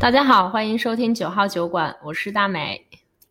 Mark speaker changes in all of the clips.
Speaker 1: 大家好，欢迎收听九号酒馆，我是大美，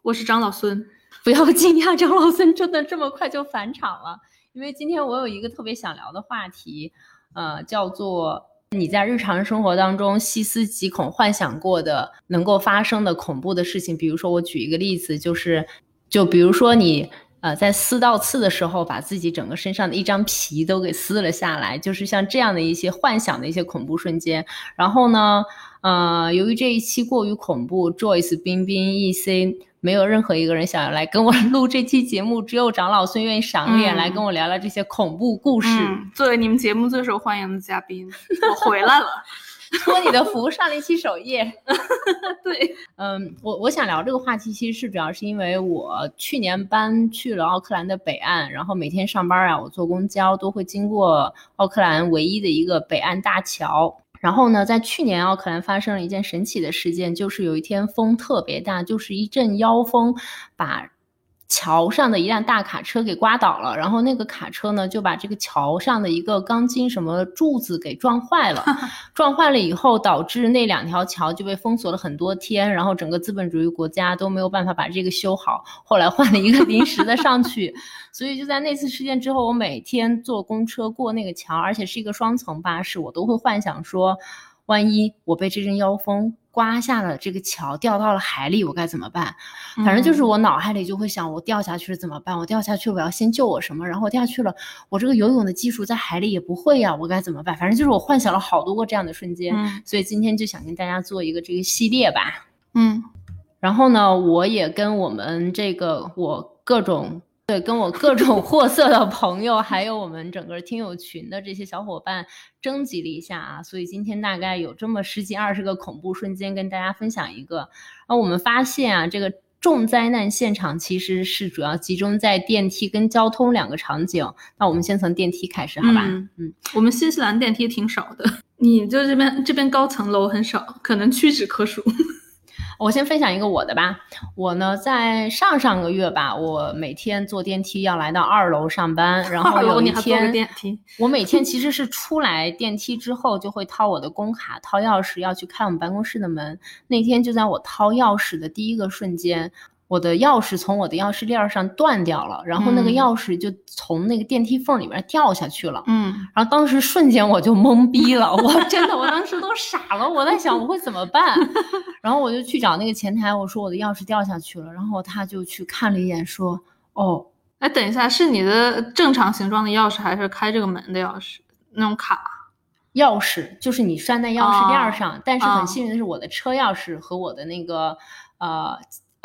Speaker 2: 我是张老孙。
Speaker 1: 不要惊讶，张老孙真的这么快就返场了，因为今天我有一个特别想聊的话题，呃，叫做你在日常生活当中细思极恐幻想过的能够发生的恐怖的事情。比如说，我举一个例子，就是就比如说你呃在撕倒刺的时候，把自己整个身上的一张皮都给撕了下来，就是像这样的一些幻想的一些恐怖瞬间。然后呢？呃，由于这一期过于恐怖，Joyce、冰冰、EC 没有任何一个人想要来跟我 录这期节目，只有长老孙愿意赏脸来跟我聊聊这些恐怖故事。
Speaker 2: 作为你们节目最受欢迎的嘉宾，我回来了，
Speaker 1: 托你的福上了一期首页。
Speaker 2: 对，
Speaker 1: 嗯，我我想聊这个话题，其实是主要是因为我去年搬去了奥克兰的北岸，然后每天上班啊，我坐公交都会经过奥克兰唯一的一个北岸大桥。然后呢，在去年奥克兰发生了一件神奇的事件，就是有一天风特别大，就是一阵妖风，把。桥上的一辆大卡车给刮倒了，然后那个卡车呢就把这个桥上的一个钢筋什么柱子给撞坏了，撞坏了以后导致那两条桥就被封锁了很多天，然后整个资本主义国家都没有办法把这个修好，后来换了一个临时的上去，所以就在那次事件之后，我每天坐公车过那个桥，而且是一个双层巴士，我都会幻想说，万一我被这阵妖风。刮下了这个桥，掉到了海里，我该怎么办？反正就是我脑海里就会想，我掉下去了怎么办？我掉下去，我要先救我什么？然后掉下去了，我这个游泳的技术在海里也不会呀，我该怎么办？反正就是我幻想了好多个这样的瞬间，所以今天就想跟大家做一个这个系列吧。
Speaker 2: 嗯，
Speaker 1: 然后呢，我也跟我们这个我各种。对，跟我各种 货色的朋友，还有我们整个听友群的这些小伙伴征集了一下啊，所以今天大概有这么十几二十个恐怖瞬间跟大家分享一个。然后我们发现啊，这个重灾难现场其实是主要集中在电梯跟交通两个场景。那我们先从电梯开始，好吧？
Speaker 2: 嗯，我们新西兰电梯挺少的，你就这边这边高层楼很少，可能屈指可数。
Speaker 1: 我先分享一个我的吧。我呢，在上上个月吧，我每天坐电梯要来到二楼上班，然后有一天，我每天其实是出来电梯之后就会掏我的工卡、掏钥匙要去开我们办公室的门。那天就在我掏钥匙的第一个瞬间。我的钥匙从我的钥匙链上断掉了，然后那个钥匙就从那个电梯缝里面掉下去了。
Speaker 2: 嗯，
Speaker 1: 然后当时瞬间我就懵逼了，我 真的，我当时都傻了，我在想我会怎么办。然后我就去找那个前台，我说我的钥匙掉下去了，然后他就去看了一眼，说：“哦，
Speaker 2: 哎，等一下，是你的正常形状的钥匙，还是开这个门的钥匙？那种卡
Speaker 1: 钥匙，就是你拴在钥匙链上。但是很幸运的是，我的车钥匙和我的那个呃。”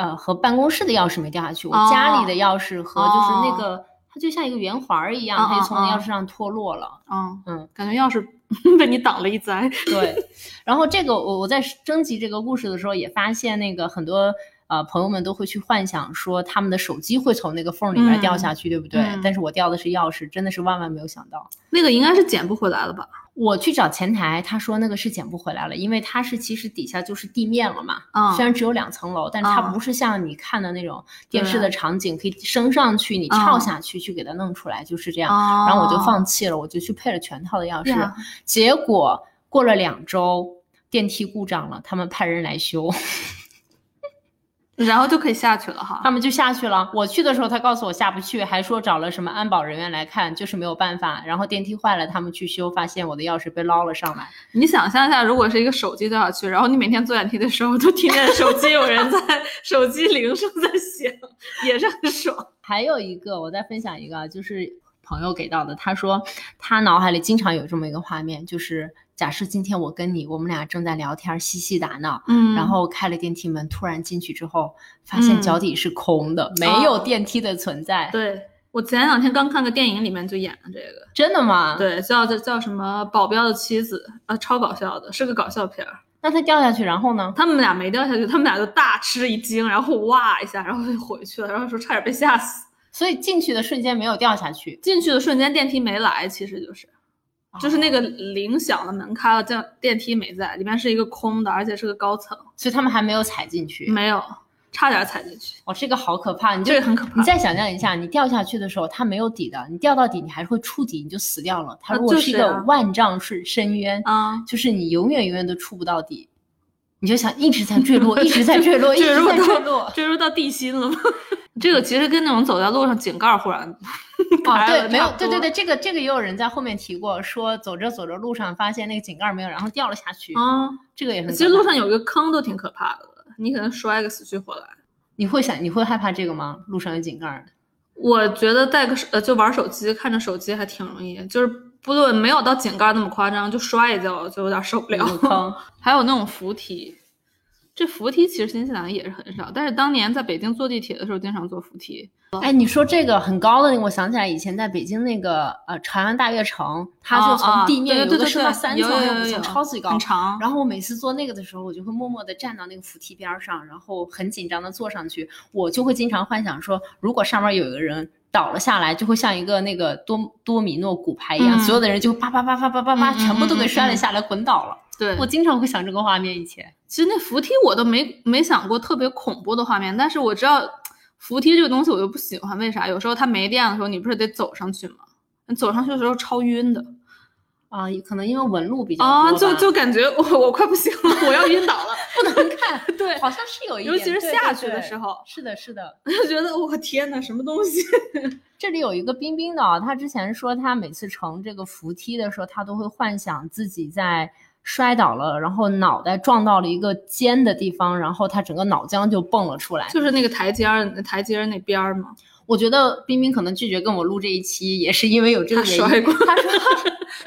Speaker 1: 呃，和办公室的钥匙没掉下去，我家里的钥匙和就是那个，它就像一个圆环一样，它就从钥匙上脱落了。
Speaker 2: 嗯嗯，感觉钥匙 被你挡了一灾。
Speaker 1: 对，然后这个我我在征集这个故事的时候也发现，那个很多呃朋友们都会去幻想说他们的手机会从那个缝里面掉下去，对不对？但是我掉的是钥匙，真的是万万没有想到。
Speaker 2: 那个应该是捡不回来了吧？
Speaker 1: 我去找前台，他说那个是捡不回来了，因为它是其实底下就是地面了嘛。
Speaker 2: 啊，
Speaker 1: 虽然只有两层楼，但是它不是像你看的那种电视的场景，可以升上去，你跳下去去给它弄出来，就是这样。然后我就放弃了，我就去配了全套的钥匙。结果过了两周，电梯故障了，他们派人来修。
Speaker 2: 然后就可以下去了哈，
Speaker 1: 他们就下去了。我去的时候，他告诉我下不去，还说找了什么安保人员来看，就是没有办法。然后电梯坏了，他们去修，发现我的钥匙被捞了上来。
Speaker 2: 你想象一下，如果是一个手机掉下去，然后你每天坐电梯的时候都听见手机有人在手机铃声在响，也是很爽。
Speaker 1: 还有一个，我再分享一个，就是朋友给到的，他说他脑海里经常有这么一个画面，就是。假设今天我跟你，我们俩正在聊天，嬉戏打闹，
Speaker 2: 嗯，
Speaker 1: 然后开了电梯门，突然进去之后，发现脚底是空的，没有电梯的存在。
Speaker 2: 对我前两天刚看个电影，里面就演了这个，
Speaker 1: 真的吗？
Speaker 2: 对，叫叫叫什么？保镖的妻子啊，超搞笑的，是个搞笑片儿。
Speaker 1: 那他掉下去，然后呢？
Speaker 2: 他们俩没掉下去，他们俩就大吃一惊，然后哇一下，然后就回去了，然后说差点被吓死。
Speaker 1: 所以进去的瞬间没有掉下去，
Speaker 2: 进去的瞬间电梯没来，其实就是。就是那个铃响了，门开了，这电梯没在，里面是一个空的，而且是个高层，
Speaker 1: 所以他们还没有踩进去，
Speaker 2: 没有，差点踩进去。
Speaker 1: 哦，这个好可怕，你
Speaker 2: 这个很可怕。
Speaker 1: 你再想象一下，你掉下去的时候，它没有底的，你掉到底，你还是会触底，你就死掉了。它如果是一个万丈深深渊
Speaker 2: 啊，
Speaker 1: 就是你永远永远都触不到底。你就想一直在坠落，一直在坠落，一直在坠落，
Speaker 2: 坠入到地心了吗？这个其实跟那种走在路上井盖忽然
Speaker 1: 啊，对，没有，对对对，这个这个也有人在后面提过，说走着走着路上发现那个井盖没有，然后掉了下去
Speaker 2: 啊，
Speaker 1: 这个也很。
Speaker 2: 其实路上有个坑都挺可怕的，你可能摔个死去活来。
Speaker 1: 你会想你会害怕这个吗？路上有井盖？
Speaker 2: 我觉得带个呃就玩手机看着手机还挺容易，就是不论没有到井盖那么夸张，就摔一跤就有点受不了。
Speaker 1: 坑，
Speaker 2: 还有那种扶梯。这扶梯其实新西兰也是很少，但是当年在北京坐地铁的时候，经常坐扶梯。
Speaker 1: 哎，你说这个很高的，我想起来以前在北京那个呃朝阳大悦城，它就从地面有的升到三层、五层，超级高，
Speaker 2: 很长。
Speaker 1: 然后我每次坐那个的时候，我就会默默地站到那个扶梯边上，然后很紧张的坐上去。我就会经常幻想说，如果上面有一个人倒了下来，就会像一个那个多多米诺骨牌一样，所有的人就叭叭叭叭叭叭叭，全部都给摔了下来，滚倒了。
Speaker 2: 对
Speaker 1: 我经常会想这个画面。以前
Speaker 2: 其实那扶梯我都没没想过特别恐怖的画面，但是我知道扶梯这个东西我就不喜欢。为啥？有时候它没电的时候，你不是得走上去吗？你走上去的时候超晕的
Speaker 1: 啊！可能因为纹路比较
Speaker 2: 啊，就就感觉我我快不行了，我要晕倒了，
Speaker 1: 不能看。
Speaker 2: 对，
Speaker 1: 好像是有一
Speaker 2: 点，尤其是下去的时候。
Speaker 1: 是的，是的，
Speaker 2: 就觉得我天呐，什么东西？
Speaker 1: 这里有一个冰冰的啊，他之前说他每次乘这个扶梯的时候，他都会幻想自己在。摔倒了，然后脑袋撞到了一个尖的地方，然后他整个脑浆就蹦了出来，
Speaker 2: 就是那个台阶儿，台阶儿那边儿嘛。
Speaker 1: 我觉得冰冰可能拒绝跟我录这一期，也是因为有这个原因。
Speaker 2: 他摔过，
Speaker 1: 他说，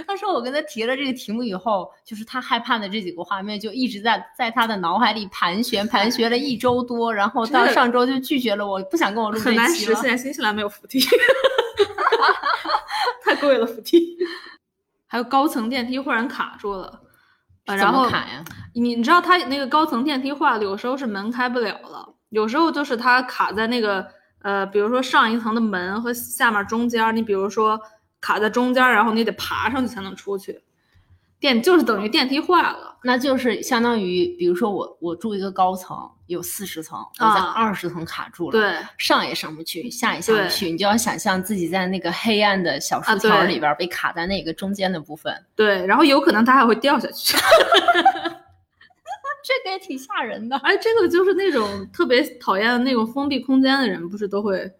Speaker 1: 他说我跟他提了这个题目以后，就是他害怕的这几个画面就一直在在他的脑海里盘旋，盘旋了一周多，然后到上周就拒绝了我，不想跟我录这一
Speaker 2: 期了。很难实现，新西兰没有扶梯，太贵了扶梯，还有高层电梯忽然卡住了。然后
Speaker 1: 卡呀？
Speaker 2: 你你知道它那个高层电梯坏了，有时候是门开不了了，有时候就是它卡在那个呃，比如说上一层的门和下面中间，你比如说卡在中间，然后你得爬上去才能出去。电就是等于电梯坏了，
Speaker 1: 那就是相当于，比如说我我住一个高层，有四十层，我在二十层卡住了，
Speaker 2: 对，
Speaker 1: 上也上不去，下也下不去，你就要想象自己在那个黑暗的小竖条里边被卡在那个中间的部分，
Speaker 2: 对，然后有可能它还会掉下去
Speaker 1: 这个也挺吓人的。
Speaker 2: 哎，这个就是那种特别讨厌那种封闭空间的人，不是都会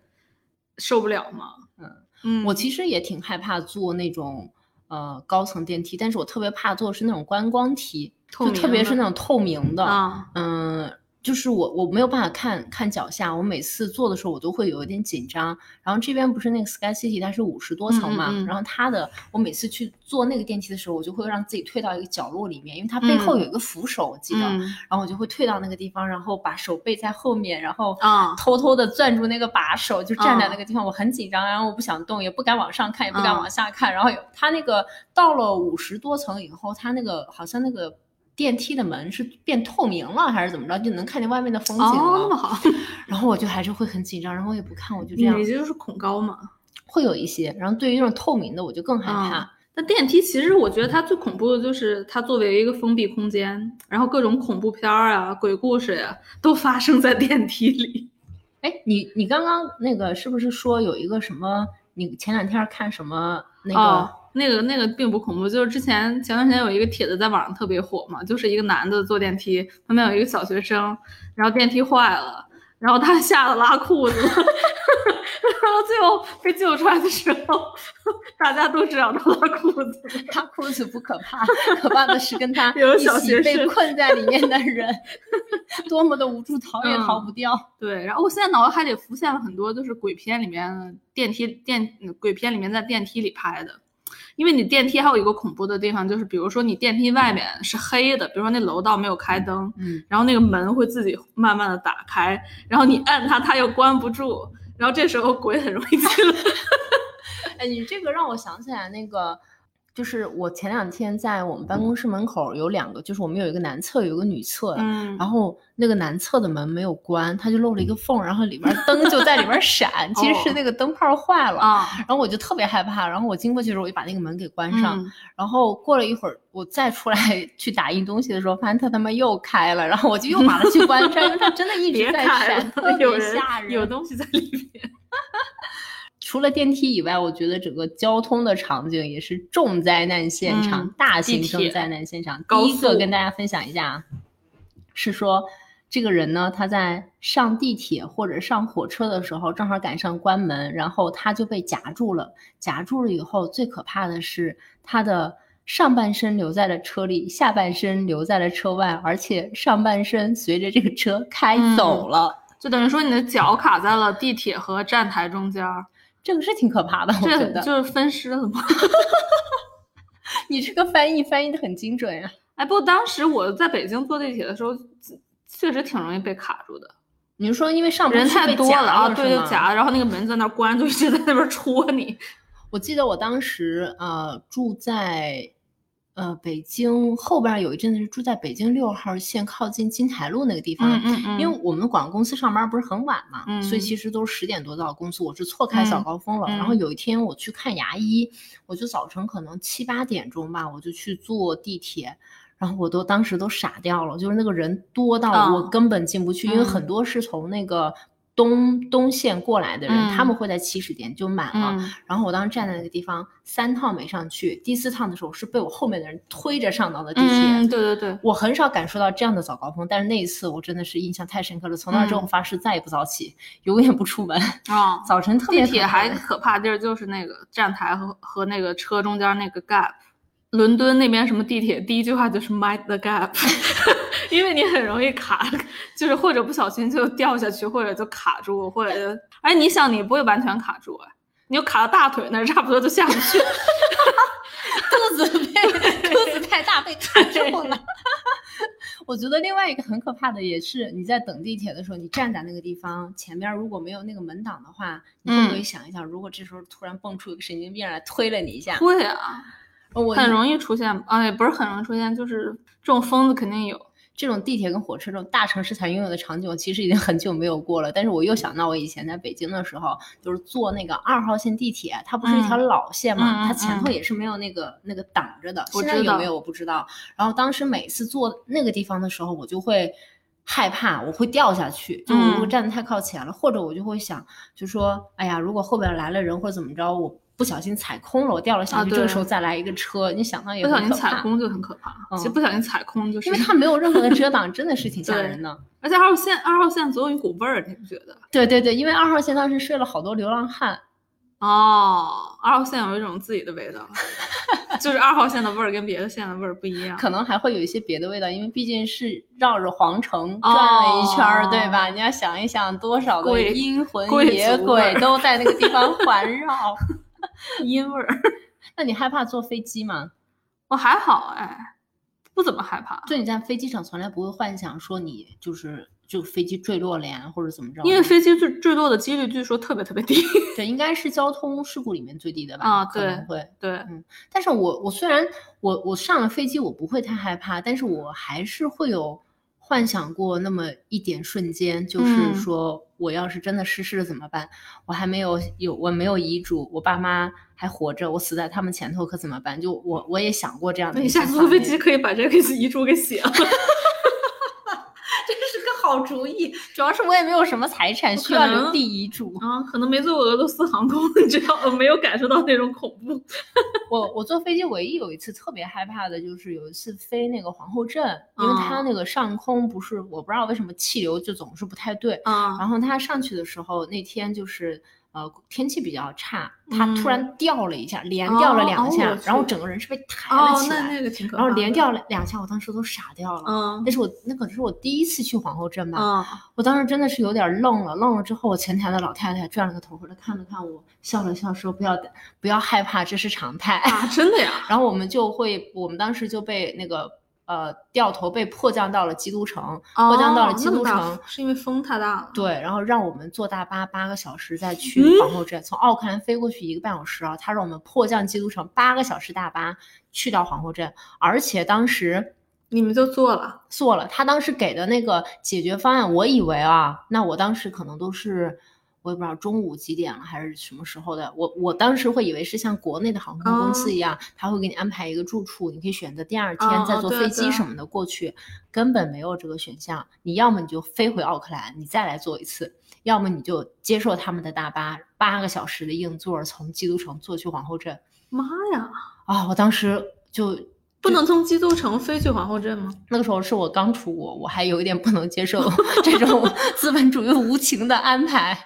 Speaker 2: 受不了吗？
Speaker 1: 嗯嗯，我其实也挺害怕坐那种。呃，高层电梯，但是我特别怕坐的是那种观光梯，就特别是那种透明的，嗯。就是我我没有办法看看脚下，我每次坐的时候我都会有一点紧张。然后这边不是那个 Sky City，它是五十多层嘛，然后它的我每次去坐那个电梯的时候，我就会让自己退到一个角落里面，因为它背后有一个扶手，我记得。然后我就会退到那个地方，然后把手背在后面，然后偷偷的攥住那个把手，就站在那个地方。我很紧张，然后我不想动，也不敢往上看，也不敢往下看。然后它那个到了五十多层以后，它那个好像那个。电梯的门是变透明了还是怎么着，就能看见外面的风景了。哦，
Speaker 2: 那么好。
Speaker 1: 然后我就还是会很紧张，然后我也不看，我就这样。
Speaker 2: 你就是恐高嘛？
Speaker 1: 会有一些。然后对于那种透明的，我就更害怕。
Speaker 2: 那电梯其实我觉得它最恐怖的就是它作为一个封闭空间，然后各种恐怖片儿啊、鬼故事呀都发生在电梯里。
Speaker 1: 哎，你你刚刚那个是不是说有一个什么？你前两天看什么那个？
Speaker 2: 那个那个并不恐怖，就是之前前段时间有一个帖子在网上特别火嘛，就是一个男的坐电梯，旁边有一个小学生，然后电梯坏了，然后他吓得拉裤子，然后最后被救出来的时候，大家都知道他拉裤子，
Speaker 1: 拉裤子不可怕，可怕的是跟他
Speaker 2: 一起
Speaker 1: 被困在里面的人，多么的无助，逃也逃不掉。
Speaker 2: 对，然后我现在脑海里浮现了很多，就是鬼片里面电梯电鬼片里面在电梯里拍的。因为你电梯还有一个恐怖的地方，就是比如说你电梯外面是黑的，比如说那楼道没有开灯，
Speaker 1: 嗯，
Speaker 2: 然后那个门会自己慢慢的打开，然后你按它，它又关不住，然后这时候鬼很容易进来。
Speaker 1: 哎，你这个让我想起来那个。就是我前两天在我们办公室门口有两个，就是我们有一个男厕，有一个女厕，
Speaker 2: 嗯，
Speaker 1: 然后那个男厕的门没有关，它就漏了一个缝，然后里边灯就在里边 闪，其实是那个灯泡坏了
Speaker 2: 啊，
Speaker 1: 然后我就特别害怕，然后我经过去的时候我就把那个门给关上，然后过了一会儿我再出来 去打印东西的时候，发现它他妈又开了，然后我就又把它去关上，因为它真的一直在闪，特别吓人，
Speaker 2: 有东西在里面。
Speaker 1: 除了电梯以外，我觉得整个交通的场景也是重灾难现场，大型重灾难现场。第一个跟大家分享一下，是说这个人呢，他在上地铁或者上火车的时候，正好赶上关门，然后他就被夹住了。夹住了以后，最可怕的是他的上半身留在了车里，下半身留在了车外，而且上半身随着这个车开走了。
Speaker 2: 就等于说你的脚卡在了地铁和站台中间儿，
Speaker 1: 这个是挺可怕的，我觉得。
Speaker 2: 这就是分尸了吗？
Speaker 1: 你这个翻译翻译的很精准呀、
Speaker 2: 哎，不过当时我在北京坐地铁的时候，确实挺容易被卡住的，
Speaker 1: 你是说因为上不
Speaker 2: 人太多了啊，对，就夹，然后那个门在那关，就一直在那边戳你。
Speaker 1: 我记得我当时呃住在呃北京后边儿有一阵子是住在北京六号线靠近金台路那个地方。
Speaker 2: 嗯嗯嗯，
Speaker 1: 因为我们广告公司上班不是很晚嘛，
Speaker 2: 嗯
Speaker 1: 所以其实都是十点多到公司，我是错开早
Speaker 2: 嗯
Speaker 1: 高峰了。然后
Speaker 2: 嗯
Speaker 1: 有一天我去看牙医，我就早晨可能七八点钟吧，我就去坐地铁，然后我都当时都傻掉了，就是那个人多到我
Speaker 2: 嗯
Speaker 1: 根本进不去，因为
Speaker 2: 嗯
Speaker 1: 很多是从那个东东线过来的人，他
Speaker 2: 嗯
Speaker 1: 们会在起始点就满了。
Speaker 2: 嗯
Speaker 1: 然后我当时站在那个地方，三趟没上去，第四趟的时候是被我后面的人推着上到的地铁。
Speaker 2: 嗯，对对对，
Speaker 1: 我很少感受到这样的早高峰，但是那一次我真的是印象太深刻了。从那之后
Speaker 2: 我
Speaker 1: 发誓再也不早起，永远不出门。
Speaker 2: 啊，
Speaker 1: 早晨特别
Speaker 2: 地铁还可怕地儿就是那个站台和和那个车中间那个 gap。伦敦那边什么地铁，第一句话就是 mind the gap，因为你很容易卡，就是或者不小心就掉下去，或者就卡住，或者就，哎，你想你不会完全卡住哎，你就卡到大腿那儿，差不多就下不去。
Speaker 1: 肚子被肚子太大被卡住了。我觉得另外一个很可怕的也是你在等地铁的时候，你站在那个地方前边如果没有那个门挡的话，你会不会
Speaker 2: 嗯
Speaker 1: 想一想，如果这时候突然蹦出一个神经病来推了你一下？
Speaker 2: 会啊，
Speaker 1: 我
Speaker 2: 很容易出现，啊，也不是很容易出现，就是这种疯子肯定有。
Speaker 1: 这种地铁跟火车这种大城市才拥有的场景，我其实已经很久没有过了。但是我又想到我以前在北京的时候，就是坐那个二号线地铁，它不是一条
Speaker 2: 嗯
Speaker 1: 老线嘛，它前头
Speaker 2: 嗯
Speaker 1: 也是没有那个那个挡着的。
Speaker 2: 我知道
Speaker 1: 现在有没有我不知道。然后当时每次坐那个地方的时候，我就会害怕我会掉下去，就我如果
Speaker 2: 嗯
Speaker 1: 站得太靠前了，或者我就会想，就说哎呀，如果后边来了人或者怎么着，我不小心踩空了，我掉了下去，这个时候再来一个车，你想到也
Speaker 2: 不小。心踩空就很可怕，其实
Speaker 1: 嗯
Speaker 2: 不小心踩空就是，
Speaker 1: 因为它没有任何的遮挡，真的是挺吓人的。
Speaker 2: 而且二号线二号线总有一股味儿，你不觉得？
Speaker 1: 对对对，因为二号线当时睡了好多流浪汉，
Speaker 2: 哦，二号线有一种自己的味道，就是二号线的味儿跟别的线的味儿不一样。
Speaker 1: 可能还会有一些别的味道，因为毕竟是绕着皇城转了一圈儿，对吧？
Speaker 2: 哦
Speaker 1: 你要想一想，多少个
Speaker 2: 贵
Speaker 1: 阴魂野鬼都在那个地方环绕。
Speaker 2: 阴味儿，
Speaker 1: 那你害怕坐飞机吗？
Speaker 2: 我还好哎，不怎么害怕，
Speaker 1: 就你在飞机上从来不会幻想说你就是就飞机坠落了呀，或者怎么着？
Speaker 2: 因为飞机坠坠落的几率据说特别特别低。
Speaker 1: 对，应该是交通事故里面最低的吧？
Speaker 2: 啊对
Speaker 1: 可能会。
Speaker 2: 对，嗯
Speaker 1: 但是我我虽然我我上了飞机，我不会太害怕，但是我还是会有幻想过那么一点瞬间，就是
Speaker 2: 嗯
Speaker 1: 说我要是真的失事了怎么办？我还没有有我没有遗嘱，我爸妈还活着，我死在他们前头可怎么办？就我我也想过这样
Speaker 2: 那你下次坐飞机可以把这个遗嘱给写了。
Speaker 1: 好主意，主要是我也没有什么财产需要留
Speaker 2: 能
Speaker 1: 立遗嘱。
Speaker 2: 啊，可能没坐过俄罗斯航空，你知道，没有感受到那种恐怖。
Speaker 1: 我我坐飞机唯一有一次特别害怕的就是有一次飞那个皇后镇，因为它
Speaker 2: 嗯
Speaker 1: 那个上空不是我不知道为什么气流就总是不太对，
Speaker 2: 啊
Speaker 1: 然后它上去的时候那天就是呃天气比较差，他突
Speaker 2: 嗯
Speaker 1: 然掉了一下，连掉了两下，然后整个人是被抬了
Speaker 2: 哦，
Speaker 1: 起来，
Speaker 2: 那那个挺可怕。
Speaker 1: 然后连掉了两下，我当时都傻掉了。
Speaker 2: 嗯
Speaker 1: 那是我那可是我第一次去皇后镇吧，
Speaker 2: 嗯，
Speaker 1: 我当时真的是有点愣了，愣了之后，我前台的老太太转了个头回来看了看我，笑了笑说：“不要不要害怕，这是常态。
Speaker 2: 啊，真的呀？
Speaker 1: 然后我们就会，我们当时就被那个呃掉头被迫降到了基督城，迫降到了基督城。
Speaker 2: 是因为风太大了。
Speaker 1: 对，然后让我们坐大巴八个小时再去
Speaker 2: 嗯
Speaker 1: 皇后镇，从奥克兰飞过去一个半小时啊，他让我们迫降基督城八个小时大巴去到皇后镇，而且当时
Speaker 2: 你们就做了。
Speaker 1: 做了，他当时给的那个解决方案，我以为啊，那我当时可能都是。我也不知道中午几点了还是什么时候的，我我当时会以为是像国内的航空公司
Speaker 2: 哦
Speaker 1: 一样，他会给你安排一个住处，你可以选择第二
Speaker 2: 哦
Speaker 1: 天再坐飞机什么的过去，根本没有这个选项。你要么你就飞回奥克兰，你再来坐一次，要么你就接受他们的大巴，八个小时的硬座从基督城坐去皇后镇。
Speaker 2: 妈呀！
Speaker 1: 啊，我当时就
Speaker 2: 不能从基督城飞去皇后镇吗？
Speaker 1: 那个时候是我刚出国，我还有一点不能接受 这种 资本主义无情的安排。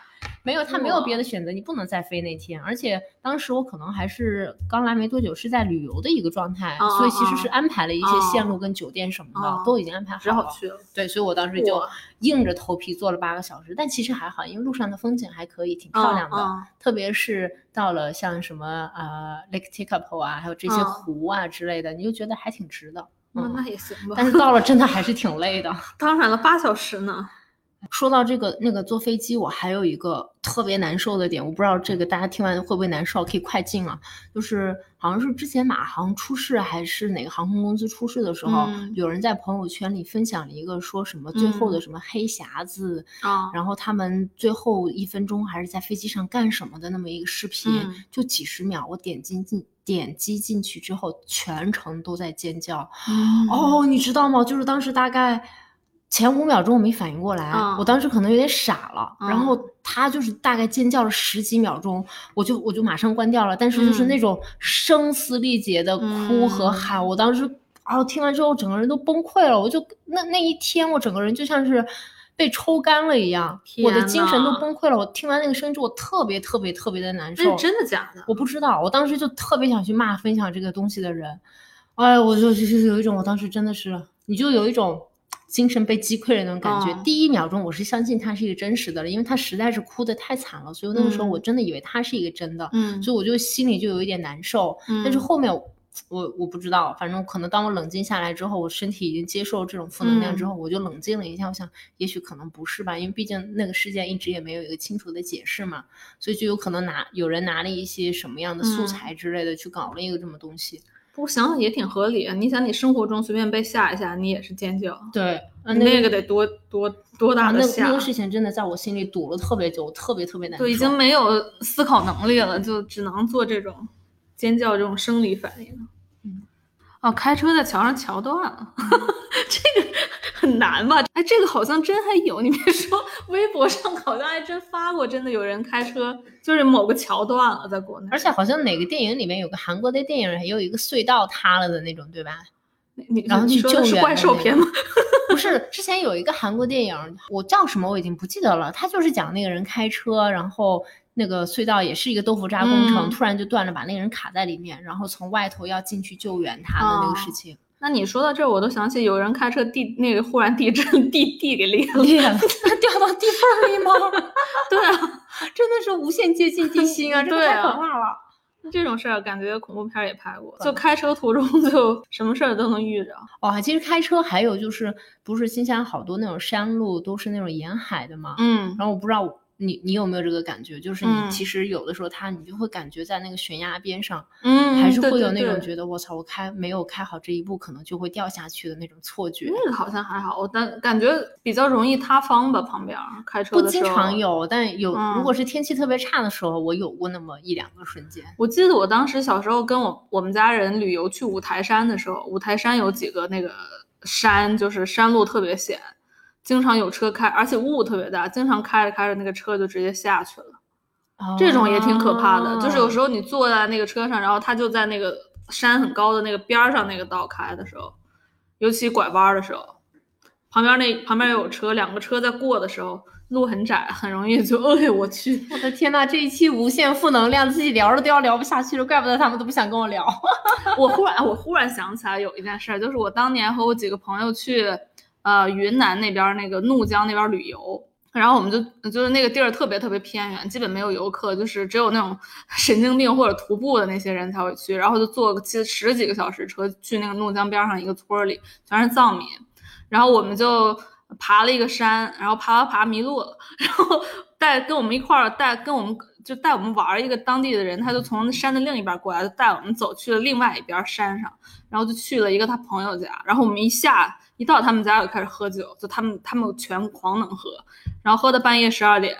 Speaker 1: 没有，他没有别的选择，你不能再飞那天。而且当时我可能还是刚来没多久，是在旅游的一个状态，所以其实是安排了一些线路跟酒店什么的，都已经安排好了。
Speaker 2: 只好去了。
Speaker 1: 对，所以我当时就硬着头皮坐了八个小时，但其实还好，因为路上的风景还可以，挺漂亮的。特别是到了像什么呃 Lake Tekapo 啊，还有这些湖啊之类的，你就觉得还挺值的。
Speaker 2: 嗯，那也行吧。
Speaker 1: 但是到了真的还是挺累的。
Speaker 2: 当然了，八小时呢。
Speaker 1: 说到这个那个坐飞机，我还有一个特别难受的点，我不知道这个大家听完会不会难受，可以快进啊。就是好像是之前马航出事还是哪个航空公司出事的时候，有人在朋友圈里分享了一个说什么最后的什么黑匣子啊，然后他们最后一分钟还是在飞机上干什么的那么一个视频，就几十秒，我点进进点击进去之后，全程都在尖叫。哦，你知道吗？就是当时大概。前五秒钟我没反应过来，我当时可能有点傻了，然后他就是大概尖叫了十几秒钟，我就我就马上关掉了，但是就是那种声嘶力竭的哭和喊，我当时然后听完之后整个人都崩溃了，我就那那一天我整个人就像是被抽干了一样，我的精神都崩溃了。我听完那个声音之后，我特别特别特别的难受。
Speaker 2: 真的假的？
Speaker 1: 我不知道，我当时就特别想去骂分享这个东西的人，哎，我就就是有一种，我当时真的是，你就有一种。精神被击溃的那种感觉，第一秒钟我是相信他是一个真实的了，因为他实在是哭的太惨了，所以那个时候我真的以为他是一个真的，嗯，所以我就心里就有一点难受。但是后面我我不知道，反正可能当我冷静下来之后，我身体已经接受这种负能量之后，我就冷静了一下，我想也许可能不是吧，因为毕竟那个事件一直也没有一个清楚的解释嘛，所以就有可能拿有人拿了一些什么样的素材之类的去搞了一个这么东西。
Speaker 2: 我想想也挺合理，你想你生活中随便被吓一下，你也是尖叫。
Speaker 1: 对，
Speaker 2: 那个得多多多大的吓？
Speaker 1: 那个事情真的在我心里堵了特别久，特别特别难受。
Speaker 2: 对，已经没有思考能力了，就只能做这种尖叫这种生理反应。嗯，哦，开车在桥上桥断了，这个。很难吧？哎，这个好像真还有，你别说，微博上好像还真发过，真的有人开车就是某个桥断了，在国内，
Speaker 1: 而且好像哪个电影里面有个韩国的电影，也有一个隧道塌了的那种，对吧？
Speaker 2: 你
Speaker 1: 然后去救援
Speaker 2: 怪兽片吗？
Speaker 1: 不是，之前有一个韩国电影，我叫什么我已经不记得了，他就是讲那个人开车，然后那个隧道也是一个豆腐渣工程，突然就断了，把那个人卡在里面，然后从外头要进去救援他的那个事情。
Speaker 2: 那你说到这儿，我都想起有人开车地那个忽然地震，地地给裂了，
Speaker 1: 裂了，他 掉到地缝里吗？
Speaker 2: 对啊，
Speaker 1: 真的是无限接近地心啊，这太可怕了。
Speaker 2: 这种事儿感觉恐怖片也拍过，就开车途中就什么事儿都能遇着。
Speaker 1: 哦，其实开车还有就是，不是新西兰好多那种山路都是那种沿海的嘛？嗯，然后我不知道。你你有没有这个感觉？就是你其实有的时候，他你就会感觉在那个悬崖边上，嗯，还是会有那种觉得我操，我开没有开好这一步，可能就会掉下去的那种错觉。
Speaker 2: 那个好像还好，我但感觉比较容易塌方吧，旁边开车
Speaker 1: 不经常有，但有如果是天气特别差的时候，我有过那么一两个瞬间。
Speaker 2: 我记得我当时小时候跟我我们家人旅游去五台山的时候，五台山有几个那个山，就是山路特别险。经常有车开，而且雾特别大，经常开着开着那个车就直接下去了，这种也挺可怕的。就是有时候你坐在那个车上，然后它就在那个山很高的那个边儿上那个道开的时候，尤其拐弯的时候，旁边那旁边有车，两个车在过的时候，路很窄，很容易就哎 我去，
Speaker 1: 我的天呐，这一期无限负能量，自己聊着都要聊不下去了，怪不得他们都不想跟我聊。
Speaker 2: 我忽然我忽然想起来有一件事，就是我当年和我几个朋友去。呃，云南那边那个怒江那边旅游，然后我们就就是那个地儿特别特别偏远，基本没有游客，就是只有那种 神经病或者徒步的那些人才会去，然后就坐个骑十几个小时车去那个怒江边上一个村里，全是藏民，然后我们就爬了一个山，然后爬爬爬迷路了，然后带跟我们一块儿带跟我们就带我们玩一个当地的人，他就从山的另一边过来，就带我们走去了另外一边山上，然后就去了一个他朋友家，然后我们一下。一到他们家就开始喝酒，就他们他们全狂能喝，然后喝到半夜十二点，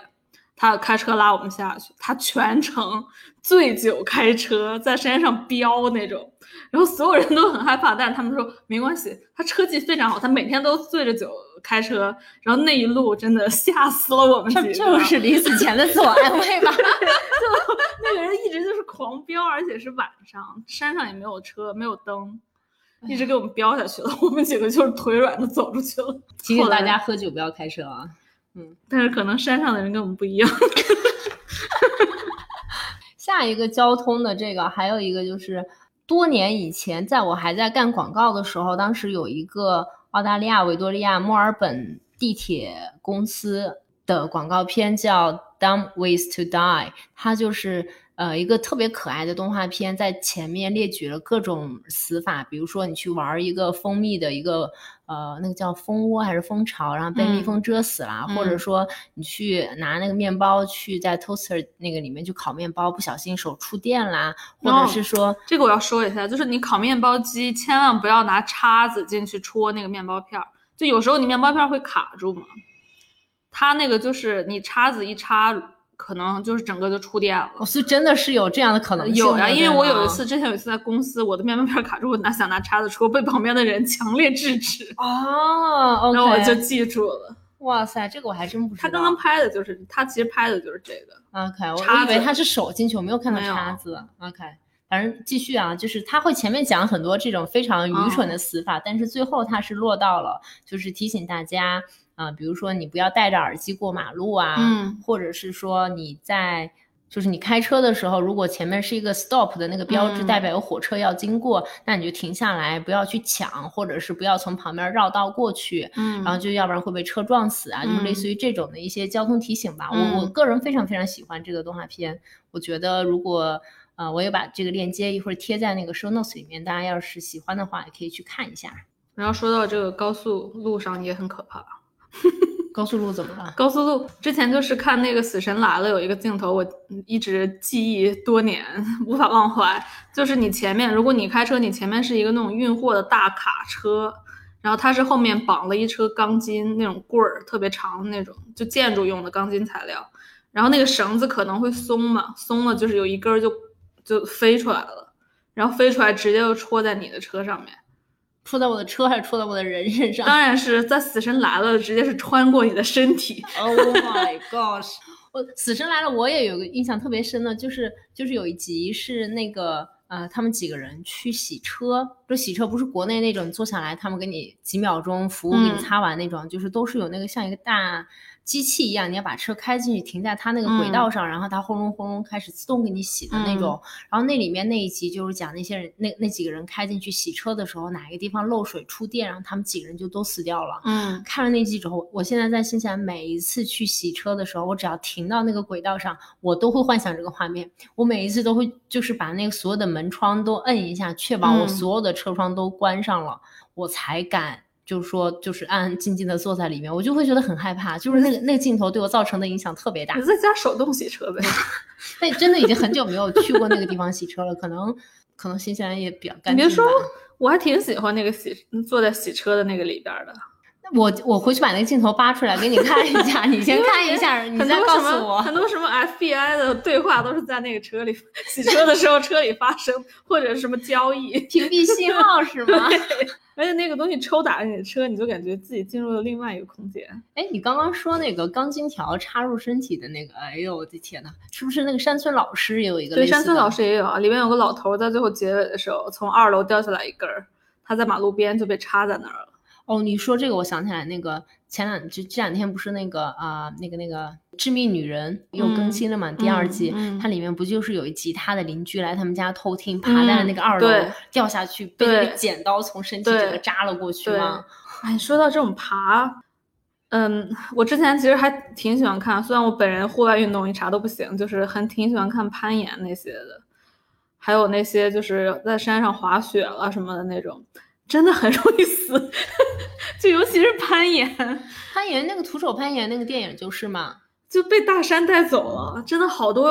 Speaker 2: 他开车拉我们下去，他全程醉酒开车在山上飙那种，然后所有人都很害怕，但是他们说没关系，他车技非常好，他每天都醉着酒开车，然后那一路真的吓死了我们几个，
Speaker 1: 就是临死前的自我安慰吧，
Speaker 2: 就那个人一直就是狂飙，而且是晚上，山上也没有车，没有灯。一直给我们飙下去了。我们几个就是腿软的走出去了。
Speaker 1: 提醒大家喝酒不要开车啊。
Speaker 2: 嗯但是可能山上的人跟我们不一样。
Speaker 1: 下一个交通的这个，还有一个就是多年以前，在我还在干广告的时候，当时有一个澳大利亚维多利亚墨尔本地铁公司的广告片叫《Dumb Ways to Die》，它就是呃一个特别可爱的动画片，在前面列举了各种死法，比如说你去玩一个蜂蜜的一个呃那个叫蜂窝还是蜂巢，然后被蜜
Speaker 2: 嗯
Speaker 1: 蜂蛰死了，或者
Speaker 2: 嗯
Speaker 1: 说你去拿那个面包去在 toaster 那个里面去烤面包，不小心手触电啦，或
Speaker 2: 哦
Speaker 1: 者是说。
Speaker 2: 这个我要说一下，就是你烤面包机千万不要拿叉子进去戳那个面包片儿，就有时候你面包片儿会卡住嘛，它那个就是你叉子一插，可能就是整个就触电了。
Speaker 1: 我是真的是有这样的可能性
Speaker 2: 有呀，
Speaker 1: 的
Speaker 2: 因为我有一次，之前有一次在公司，我的面包片儿卡住，我拿想拿叉子戳，被旁边的人强烈制止，
Speaker 1: 哦
Speaker 2: 然后我就记住了。
Speaker 1: 哇塞，这个我还真不知道。
Speaker 2: 他刚刚拍的就是，他其实拍的就是这个。
Speaker 1: OK，我以为他是手进去，我没有看到叉子。OK，反正继续啊，就是他会前面讲很多这种非常愚蠢的死法，但是最后他是落到了就是提醒大家啊、比如说你不要戴着耳机过马路啊，
Speaker 2: 嗯
Speaker 1: 或者是说你在。就是你开车的时候，如果前面是一个 stop 的那个标志，
Speaker 2: 嗯
Speaker 1: 代表有火车要经过，那你就停下来，不要去抢，或者是不要从旁边绕道过去。
Speaker 2: 嗯
Speaker 1: 然后就要不然会被车撞死啊，就是类
Speaker 2: 嗯
Speaker 1: 似于这种的一些交通提醒吧。我我
Speaker 2: 嗯
Speaker 1: 个人非常非常喜欢这个动画片，我觉得如果呃我也把这个链接一会儿贴在那个 show notes 里面，大家要是喜欢的话，也可以去看一下。
Speaker 2: 然后说到这个高速路上也很可怕。
Speaker 1: 高速路怎么了？
Speaker 2: 高速路之前就是看那个《死神来了》有一个镜头，我一直记忆多年，无法忘怀。就是你前面，如果你开车，你前面是一个那种运货的大卡车，然后它是后面绑了一车钢筋那种棍儿，特别长的那种，就建筑用的钢筋材料。然后那个绳子可能会松嘛，松了就是有一根就就飞出来了，然后飞出来直接就戳在你的车上面。
Speaker 1: 戳在我的车还是戳在我的人身上
Speaker 2: 当然是在《死神来了》直接是穿过你的身体。
Speaker 1: ？Oh my gosh！我死神来了，我也有个印象特别深的，就是就是有一集是那个呃，他们几个人去洗车，就洗车不是国内那种坐下来，他们给你几秒钟服务给你
Speaker 2: 嗯
Speaker 1: 擦完那种，就是都是有那个像一个大机器一样，你要把车开进去，停在它那个轨道上，然后它轰隆轰隆开始自动给你洗的那种。然后那里面那一集就是讲那些人那那几个人开进去洗车的时候，哪一个地方漏水触电，然后他们几个人就都死掉了。
Speaker 2: 嗯
Speaker 1: 看了那集之后，我现在在新西兰每一次去洗车的时候，我只要停到那个轨道上，我都会幻想这个画面。我每一次都会就是把那个所有的门窗都摁一下，确保我
Speaker 2: 嗯
Speaker 1: 所有的车窗都关上了，我才敢。就是说，就是安安静静的坐在里面，我就会觉得很害怕。就是那个那个镜头对我造成的影响特别大
Speaker 2: 你。在家手动洗车呗？
Speaker 1: 那真的已经很久没有去过那个地方洗车了，可能可能新西兰也比较干净吧。
Speaker 2: 你别说，我还挺喜欢那个洗坐在洗车的那个里边儿的。
Speaker 1: 我我回去把那个镜头扒出来给你看一下，你先看一下，你再告诉我。
Speaker 2: 很多什么 FBI 的对话都是在那个车里洗车的时候车里发生，或者什么交易。
Speaker 1: 屏蔽信号是吗？
Speaker 2: 而且那个东西抽打你的车，你就感觉自己进入了另外一个空间。
Speaker 1: 哎，你刚刚说那个钢筋条插入身体的那个，哎呦我的天呐，是不是那个山村老师也有一个
Speaker 2: 对？山村老师也有啊，里面有个老头在最后结尾的时候从二楼掉下来一根儿，他在马路边就被插在那儿了。
Speaker 1: 哦，你说这个，我想起来那个前两就这两天不是那个啊、那个那个致命女人又更新了嘛？第二季，
Speaker 2: 嗯
Speaker 1: 它里面不就是有一集他的邻居来他们家偷听，爬在了那个二楼、
Speaker 2: 对
Speaker 1: 掉下去，被那个剪刀从身体整个扎了过去吗？
Speaker 2: 哎，说到这种爬，嗯，我之前其实还挺喜欢看，虽然我本人户外运动一啥都不行，就是很挺喜欢看攀岩那些的，还有那些就是在山上滑雪了什么的那种，真的很容易死，就尤其是攀岩，
Speaker 1: 攀岩那个徒手攀岩那个电影就是嘛，
Speaker 2: 就被大山带走了，真的好多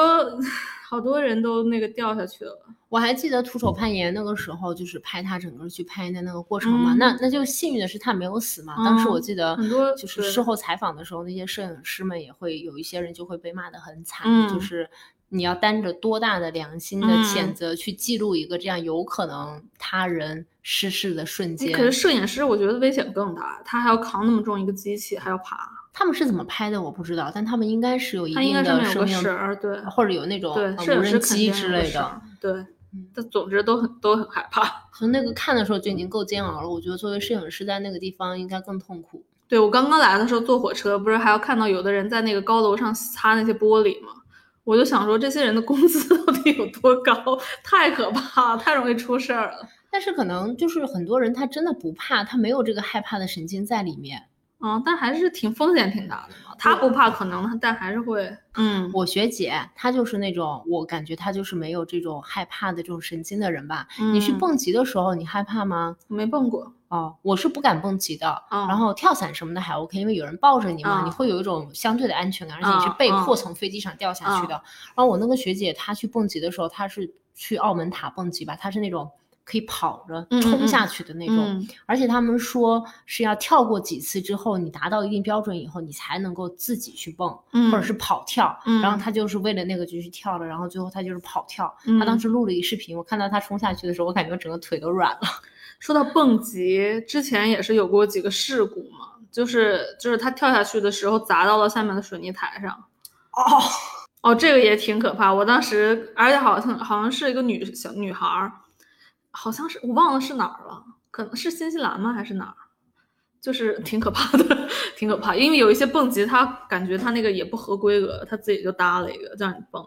Speaker 2: 好多人都那个掉下去了。
Speaker 1: 我还记得徒手攀岩那个时候，就是拍他整个去拍的那个过程嘛。
Speaker 2: 嗯
Speaker 1: 那那就幸运的是他没有死嘛。当时我
Speaker 2: 嗯
Speaker 1: 记得
Speaker 2: 很多
Speaker 1: 就是事后采访的时候，那些摄影师们也会有一些人就会被骂得很惨，
Speaker 2: 嗯
Speaker 1: 就是你要担着多大的良心的
Speaker 2: 嗯
Speaker 1: 谴责去记录一个这样有可能他人失事的瞬间。
Speaker 2: 哎可是摄影师我觉得危险更大，他还要扛那么重一个机器，还要爬，
Speaker 1: 他们是怎么拍的我不知道，但他们应该是有一定的生命
Speaker 2: 绳儿，对
Speaker 1: 或者有那种无人机之类的。
Speaker 2: 对。
Speaker 1: 嗯
Speaker 2: 但总之都很都很害怕。
Speaker 1: 从那个看的时候就已经够煎熬了，我觉得作为摄影师在那个地方应该更痛苦。
Speaker 2: 对我刚刚来的时候坐火车，不是还要看到有的人在那个高楼上擦那些玻璃吗？我就想说，这些人的工资到底有多高？太可怕了，太容易出事儿了。
Speaker 1: 但是可能就是很多人他真的不怕，他没有这个害怕的神经在里面。
Speaker 2: 嗯，但还是挺风险挺大的嘛。他不怕可能，但还是会，嗯，
Speaker 1: 我学姐她就是那种，我感觉她就是没有这种害怕的这种神经的人吧。你去
Speaker 2: 嗯
Speaker 1: 蹦极的时候，你害怕吗？
Speaker 2: 我没蹦过，
Speaker 1: 哦，我是不敢蹦极的。
Speaker 2: 嗯
Speaker 1: 然后跳伞什么的还 OK，因为有人抱着你嘛，
Speaker 2: 嗯
Speaker 1: 你会有一种相对的安全感，而且你是被迫
Speaker 2: 嗯
Speaker 1: 从飞机上掉下去的。然后我那个学姐她去蹦极的时候，她是去澳门塔蹦极吧，她是那种可以跑着冲下去的那种。
Speaker 2: 嗯
Speaker 1: 而且他们说是要跳过几次之后，你达到一定标准以后，你才能够自己去蹦，
Speaker 2: 嗯
Speaker 1: 或者是跑跳。
Speaker 2: 嗯
Speaker 1: 然后她就是为了那个就去跳了，然后最后她就是跑跳。
Speaker 2: 嗯
Speaker 1: 他当时录了一视频，我看到她冲下去的时候，我感觉我整个腿都软了。
Speaker 2: 说到蹦极，之前也是有过几个事故嘛，就是就是他跳下去的时候砸到了下面的水泥台上。
Speaker 1: 哦，
Speaker 2: 哦，这个也挺可怕。我当时，而且好像好像是一个女小女孩儿，好像是我忘了是哪儿了，可能是新西兰吗？还是哪儿？就是 挺可怕的，挺可怕。因为有一些蹦极，他感觉他那个也不合规格，他自己就搭了一个让你蹦。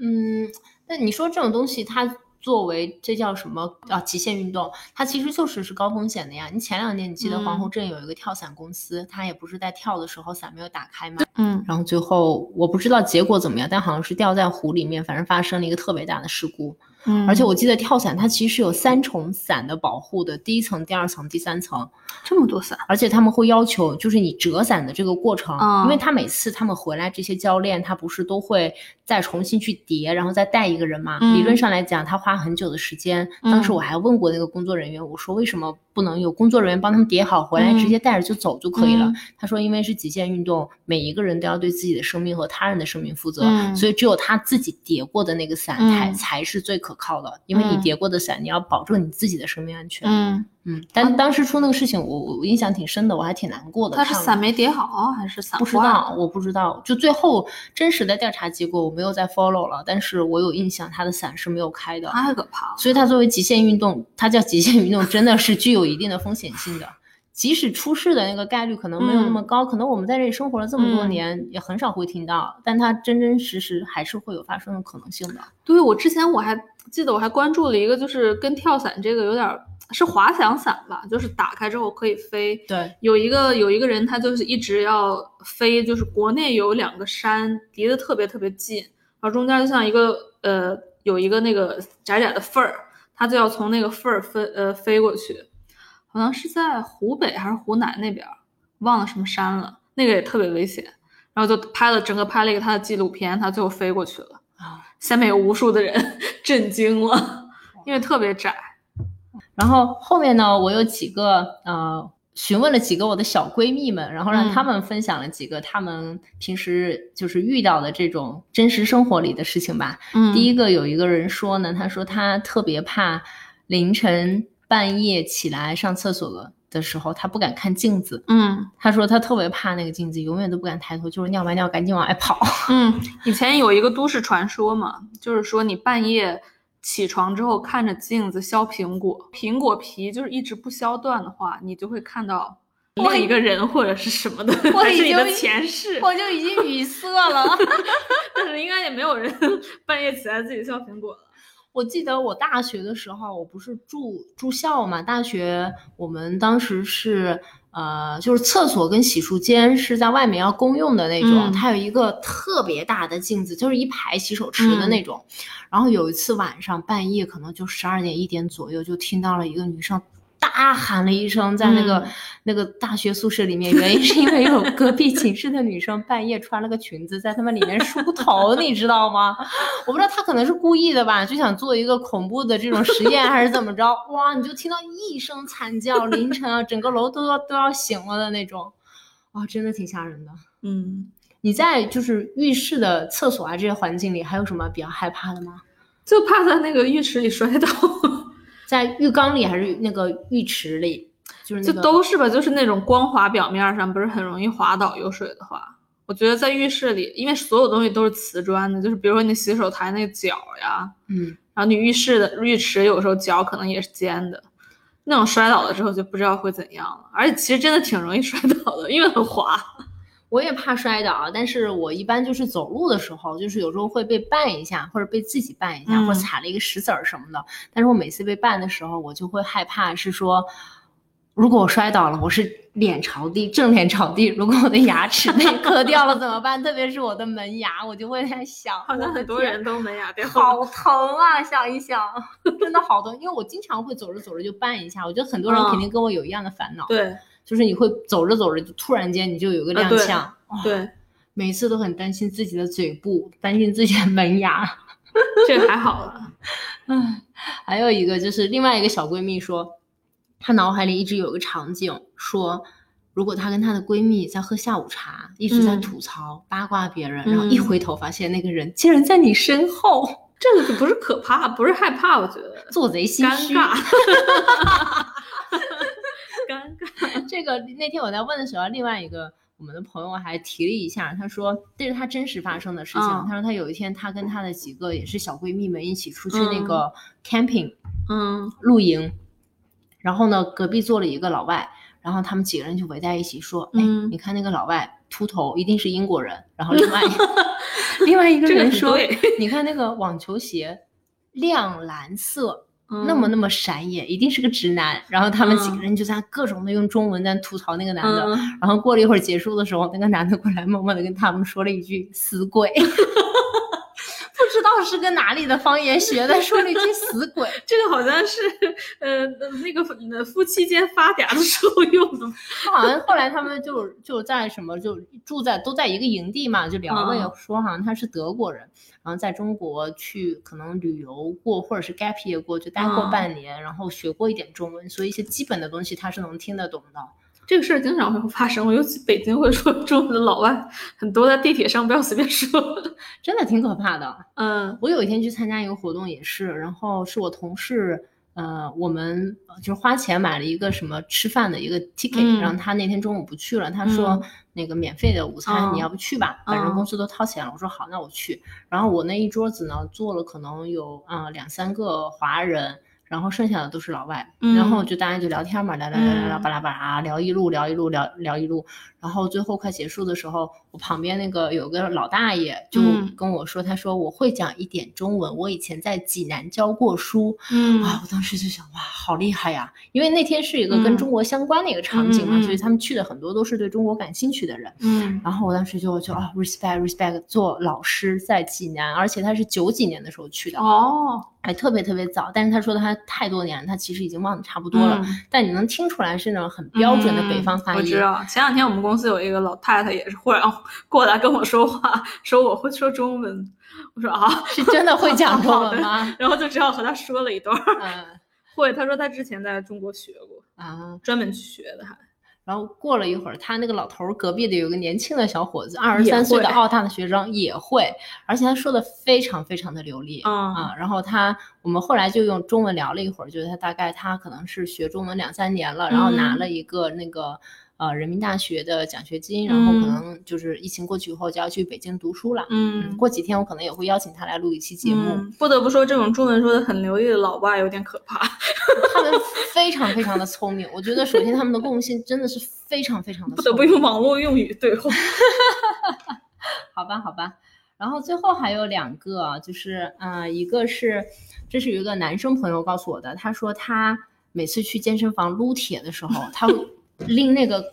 Speaker 1: 嗯，那你说这种东西，它作为这叫什么啊？极限运动，它其实就是是高风险的呀。你前两年你记得皇后镇有一个跳伞公司，它也不是在跳的时候伞没有打开吗？
Speaker 2: 嗯
Speaker 1: 然后最后我不知道结果怎么样，但好像是掉在湖里面，反正发生了一个特别大的事故。
Speaker 2: 嗯
Speaker 1: 而且我记得跳伞它其实是有三重伞的保护的，第一层、第二层、第三层。
Speaker 2: 这么多伞，
Speaker 1: 而且他们会要求，就是你折伞的这个过程，
Speaker 2: 嗯
Speaker 1: 因为他每次他们回来，这些教练他不是都会再重新去叠，然后再带一个人嘛？
Speaker 2: 嗯
Speaker 1: 理论上来讲，他花很久的时间。当时
Speaker 2: 嗯
Speaker 1: 我还问过那个工作人员，我说为什么不能有工作人员帮他们叠好，回来
Speaker 2: 嗯。
Speaker 1: 直接带着就走就可以了？
Speaker 2: 嗯。
Speaker 1: 他说，因为是极限运动，每一个人都要对自己的生命和他人的生命负责，
Speaker 2: 嗯。
Speaker 1: 所以只有他自己叠过的那个伞才、
Speaker 2: 嗯。
Speaker 1: 才是最可靠的，因为你
Speaker 2: 嗯。
Speaker 1: 叠过的伞，你要保证你自己的生命安全。
Speaker 2: 嗯，
Speaker 1: 嗯，但当时出那个事情，我我印象挺深的，我还挺难过的。
Speaker 2: 他是伞没叠好还是伞
Speaker 1: 不知道，我不知道。就最后真实的调查结果我没有再 follow 了，但是我有印象，他的伞是没有开的。
Speaker 2: 太可怕了。
Speaker 1: 所以它作为极限运动，它叫极限运动，真的是具有一定的风险性的。即使出事的那个概率可能没有那么高，可能我们在这里生活了这么多
Speaker 2: 嗯
Speaker 1: 年，也很少会听到，但它真真实实还是会有发生的可能性的。
Speaker 2: 对我之前我还记得我还关注了一个，就是跟跳伞这个有点儿是滑翔伞吧，就是打开之后可以飞。
Speaker 1: 对，
Speaker 2: 有一个有一个人他就是一直要飞，就是国内有两个山离得特别特别近，然后中间就像一个呃有一个那个窄窄的缝儿，他就要从那个缝儿飞呃飞过去，好像是在湖北还是湖南那边儿，忘了什么山了，那个也特别危险。然后就拍了整个拍了一个他的纪录片，他最后飞过去了。
Speaker 1: 啊，
Speaker 2: 下面有无数的人 震惊了，因为特别窄。
Speaker 1: 然后后面呢，我有几个呃，询问了几个我的小闺蜜们，然后让
Speaker 2: 嗯
Speaker 1: 她们分享了几个她们平时就是遇到的这种真实生活里的事情吧。
Speaker 2: 嗯
Speaker 1: 第一个有一个人说呢，他说他特别怕凌晨半夜起来上厕所了的时候，他不敢看镜子。
Speaker 2: 嗯
Speaker 1: 他说他特别怕那个镜子，永远都不敢抬头，就是尿完尿赶紧往外跑。
Speaker 2: 嗯，以前有一个都市传说嘛，就是说你半夜起床之后看着镜子削苹果，苹果皮就是一直不削断的话，你就会看到
Speaker 1: 我
Speaker 2: 另一个人或者是什么的，
Speaker 1: 我
Speaker 2: 还是你的
Speaker 1: 已经
Speaker 2: 前世。
Speaker 1: 我就已经语塞了。
Speaker 2: 但是应该也没有人半夜起来自己削苹果了。
Speaker 1: 我记得我大学的时候，我不是住住校嘛，大学我们当时是呃，就是厕所跟洗漱间是在外面要公用的那种，
Speaker 2: 嗯
Speaker 1: 它有一个特别大的镜子，就是一排洗手池的那种。然后有一次晚上半夜，可能就十二点一点左右，就听到了一个女生。大喊了一声，在那个、
Speaker 2: 嗯
Speaker 1: 那个大学宿舍里面，原因是因为有隔壁寝室的女生半夜穿了个裙子，在他们里面梳头，你知道吗？我不知道她可能是故意的吧，就想做一个恐怖的这种实验，还是怎么着？哇，你就听到一声惨叫，凌晨啊，整个楼都要都要醒了的那种，哇，真的挺吓人的。
Speaker 2: 嗯，
Speaker 1: 你在就是浴室的厕所啊这些环境里，还有什么比较害怕的吗？
Speaker 2: 就怕在那个浴池里摔倒。
Speaker 1: 在浴缸里还是那个浴池里？就是那
Speaker 2: 就都是吧，就是那种光滑表面上不是很容易滑倒，有水的话。我觉得在浴室里，因为所有东西都是瓷砖的，就是比如说你洗手台那个角呀，
Speaker 1: 嗯，
Speaker 2: 然后你浴室的浴池有时候脚可能也是尖的，那种摔倒了之后就不知道会怎样了。而且其实真的挺容易 摔倒的，因为很滑。
Speaker 1: 我也怕摔倒，但是我一般就是走路的时候，就是有时候会被绊一下，或者被自己绊一下，
Speaker 2: 嗯
Speaker 1: 或者踩了一个石子儿什么的。但是我每次被绊的时候，我就会害怕，是说，如果我摔倒了，我是脸朝地，正脸朝地，如果我的牙齿被磕掉了怎么办？特别是我的门牙，我就会在想，
Speaker 2: 好像很多人都门牙掉了。
Speaker 1: 好疼啊！想一想，真的好疼，因为我经常会走着走着就绊一下。我觉得很多人肯定跟我有一样的烦恼，
Speaker 2: 对
Speaker 1: 就是你会走着走着就突然间你就有个踉跄，
Speaker 2: 对，
Speaker 1: 每次都很担心自己的嘴部，担心自己的门牙。
Speaker 2: 这个还好了。
Speaker 1: 唉，还有一个就是另外一个小闺蜜说，她脑海里一直有个场景，说如果她跟她的闺蜜在喝下午茶，一直在
Speaker 2: 嗯
Speaker 1: 吐槽、八卦别人，然后一
Speaker 2: 嗯
Speaker 1: 回头发现那个人竟然在你身后，
Speaker 2: 这个不是可怕，不是害怕，我觉得
Speaker 1: 做贼心
Speaker 2: 尴
Speaker 1: 虚。
Speaker 2: 尬。
Speaker 1: 这个那天我在问的时候，另外一个我们的朋友还提了一下，他说这是他真实发生的事情。
Speaker 2: 嗯
Speaker 1: 他说他有一天他跟他的几个也是小闺蜜们一起出去那
Speaker 2: 嗯
Speaker 1: 个 camping、
Speaker 2: 嗯
Speaker 1: 露营，然后呢隔壁坐了一个老外，然后他们几个人就围在一起说：“哎，
Speaker 2: 嗯
Speaker 1: 你看那个老外秃头，一定是英国人。”然后另外 另外一个人说：“你看那个网球鞋亮蓝色。”
Speaker 2: 嗯
Speaker 1: 那么那么闪眼，一定是个直男。然后他们几个
Speaker 2: 嗯
Speaker 1: 人就在各种的用中文在吐槽那个男的。
Speaker 2: 嗯
Speaker 1: 然后过了一会儿结束的时候，那个男的过来默默的跟他们说了一句“死鬼”，道是跟哪里的方言学的，说了一句“死鬼
Speaker 2: 这个好像是呃那个呃夫妻间发嗲的时候用的。”。
Speaker 1: 好像后来他们就就在什么就住在都在一个营地嘛，就聊了，
Speaker 2: 嗯
Speaker 1: 也说好像他是德国人，然后在中国去可能旅游过或者是 gap year 过，就待过
Speaker 2: 嗯
Speaker 1: 半年，然后学过一点中文，所以一些基本的东西他是能听得懂的。
Speaker 2: 这个事儿经常会发生，尤其北京会说中文的老外很多，在地铁上不要随便说。
Speaker 1: 真的挺可怕的。
Speaker 2: 嗯
Speaker 1: 我有一天去参加一个活动，也是，然后是我同事，呃，我们呃就是花钱买了一个什么吃饭的一个 ticket，、
Speaker 2: 嗯
Speaker 1: 然后他那天中午不去了，他说、
Speaker 2: 嗯
Speaker 1: 那个免费的午餐、
Speaker 2: 嗯
Speaker 1: 你要不去吧，反正
Speaker 2: 嗯
Speaker 1: 公司都掏钱了。我说好，那我去。然后我那一桌子呢，坐了可能有啊、呃两三个华人。然后剩下的都是老外，
Speaker 2: 嗯
Speaker 1: 然后就大家就聊天嘛，聊聊聊聊巴拉巴拉聊一路聊一路聊聊一路，然后最后快结束的时候，我旁边那个有个老大爷就
Speaker 2: 嗯
Speaker 1: 跟我说，他说我会讲一点中文，我以前在济南教过书。
Speaker 2: 嗯
Speaker 1: 啊，我当时就想，哇，好厉害呀！因为那天是一个跟
Speaker 2: 嗯
Speaker 1: 中国相关的一个场景嘛，所以他们去的很多都是对中国感兴趣的人。
Speaker 2: 嗯
Speaker 1: 然后我当时就就啊，respect respect，做老师在济南，而且他是九几年的时候去的，
Speaker 2: 哦，
Speaker 1: 还特别特别早。但是他说他太多年了，他其实已经忘得差不多了，
Speaker 2: 嗯
Speaker 1: 但你能听出来是那种很标准的北方发音。
Speaker 2: 嗯我知道，前两天我们公司有一个老太太也是忽然 过来跟我说话，说我会说中文，我说啊，
Speaker 1: 是真的会讲中文吗？
Speaker 2: 然后就只好和她说了一段儿。
Speaker 1: 嗯
Speaker 2: 会，她说她之前在中国学过，
Speaker 1: 啊，
Speaker 2: 专门去学的还。
Speaker 1: 然后过了一会儿，他那个老头儿隔壁的有个年轻的小伙子，二十三岁的
Speaker 2: 会
Speaker 1: 澳大的学生也会，而且他说的非常非常的流利。
Speaker 2: 嗯
Speaker 1: 啊，然后他我们后来就用中文聊了一会儿，就是他大概他可能是学中文两三年了，然后拿
Speaker 2: 嗯
Speaker 1: 了一个那个呃人民大学的奖学金，然后可
Speaker 2: 嗯
Speaker 1: 能就是疫情过去以后就要去北京读书了。
Speaker 2: 嗯
Speaker 1: 过几天我可能也会邀请他来录一期节目。
Speaker 2: 嗯不得不说，这种中文说的很流利的老外有点可怕。
Speaker 1: 他们 非常非常的聪明，我觉得首先他们的共性真的是非常非常的
Speaker 2: 不得。不用网络用语对话。
Speaker 1: 好吧，好吧。然后最后还有两个啊，就是呃，一个是这是有一个男生朋友告诉我的，他说他每次去健身房撸铁的时候，他会拎那个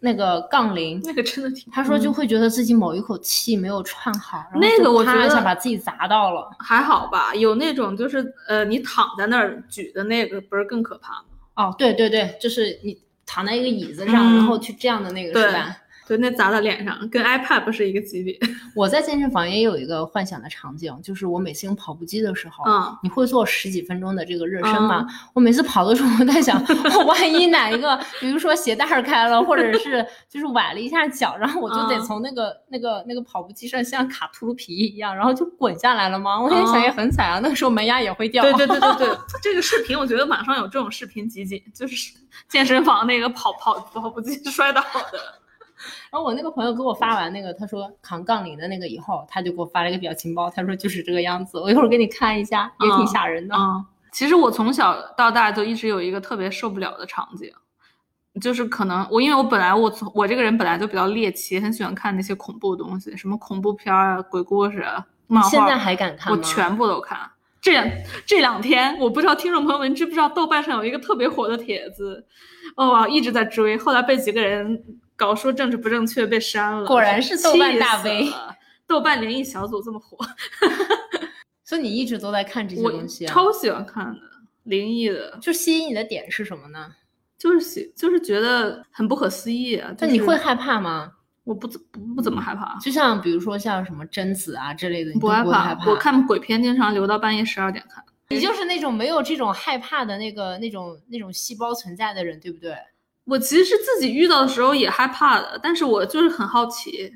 Speaker 1: 那个杠铃。
Speaker 2: 那个真的挺……
Speaker 1: 他说就
Speaker 2: 嗯
Speaker 1: 会觉得自己某一口气没有串好，然后
Speaker 2: 那个
Speaker 1: 就啪一下
Speaker 2: 我觉得
Speaker 1: 把自己砸到了。
Speaker 2: 还好吧，有那种就是呃，你躺在那儿举的那个，不是更可怕吗？
Speaker 1: 哦，对对对，就是你躺在一个椅子上，
Speaker 2: 嗯
Speaker 1: 然后去这样的那个是吧？
Speaker 2: 对，那砸到脸上，跟 iPad 不是一个级别。
Speaker 1: 我在健身房也有一个幻想的场景，就是我每次用跑步机的时候，
Speaker 2: 嗯
Speaker 1: 你会做十几分钟的这个热身吗？我每次跑的时候，我在想，万一哪一个，比如说鞋带儿开了，或者是就是崴了一下脚，然后我就得
Speaker 2: 嗯
Speaker 1: 从那个、那个那个跑步机上像卡秃噜皮一样，然后就滚下来了吗？我在想
Speaker 2: 嗯
Speaker 1: 也很惨啊，那个时候门牙也会掉。
Speaker 2: 对 对对对对，这个视频我觉得网上有这种视频集锦，就是健身房那个跑跑跑步机摔倒的。
Speaker 1: 然后我那个朋友给我发完那个，他说扛杠铃的那个以后，他就给我发了一个表情包，他说就是这个样子，我一会儿给你看一下，也挺吓人的。
Speaker 2: 嗯，其实我从小到大就一直有一个特别受不了的场景，就是可能我因为我本来我从我这个人本来就比较猎奇，很喜欢看那些恐怖的东西，什么恐怖片啊、鬼故事啊、漫画，
Speaker 1: 现在还敢看吗？
Speaker 2: 我全部都看。这两这两天，我不知道听众朋友们知不知道，豆瓣上有一个特别火的帖子，哦，一直在追，后来被几个人搞说政治不正确被删了。
Speaker 1: 果然是豆瓣大 V，
Speaker 2: 豆瓣灵异小组这么火，
Speaker 1: 所以你一直都在看这些东西
Speaker 2: 啊？超喜欢看的灵异的，
Speaker 1: 就吸引你的点是什么呢？
Speaker 2: 就是喜，就是觉得很不可思议啊。
Speaker 1: 那你会害怕吗？
Speaker 2: 我不怎不不怎么害怕，
Speaker 1: 就像比如说像什么贞子啊之类的，
Speaker 2: 不
Speaker 1: 害
Speaker 2: 怕。我看鬼片经常留到半夜十二点看。
Speaker 1: 你就是那种没有这种害怕的那个那种那种细胞存在的人，对不对？
Speaker 2: 我其实自己遇到的时候也害怕的，但是我就是很好奇。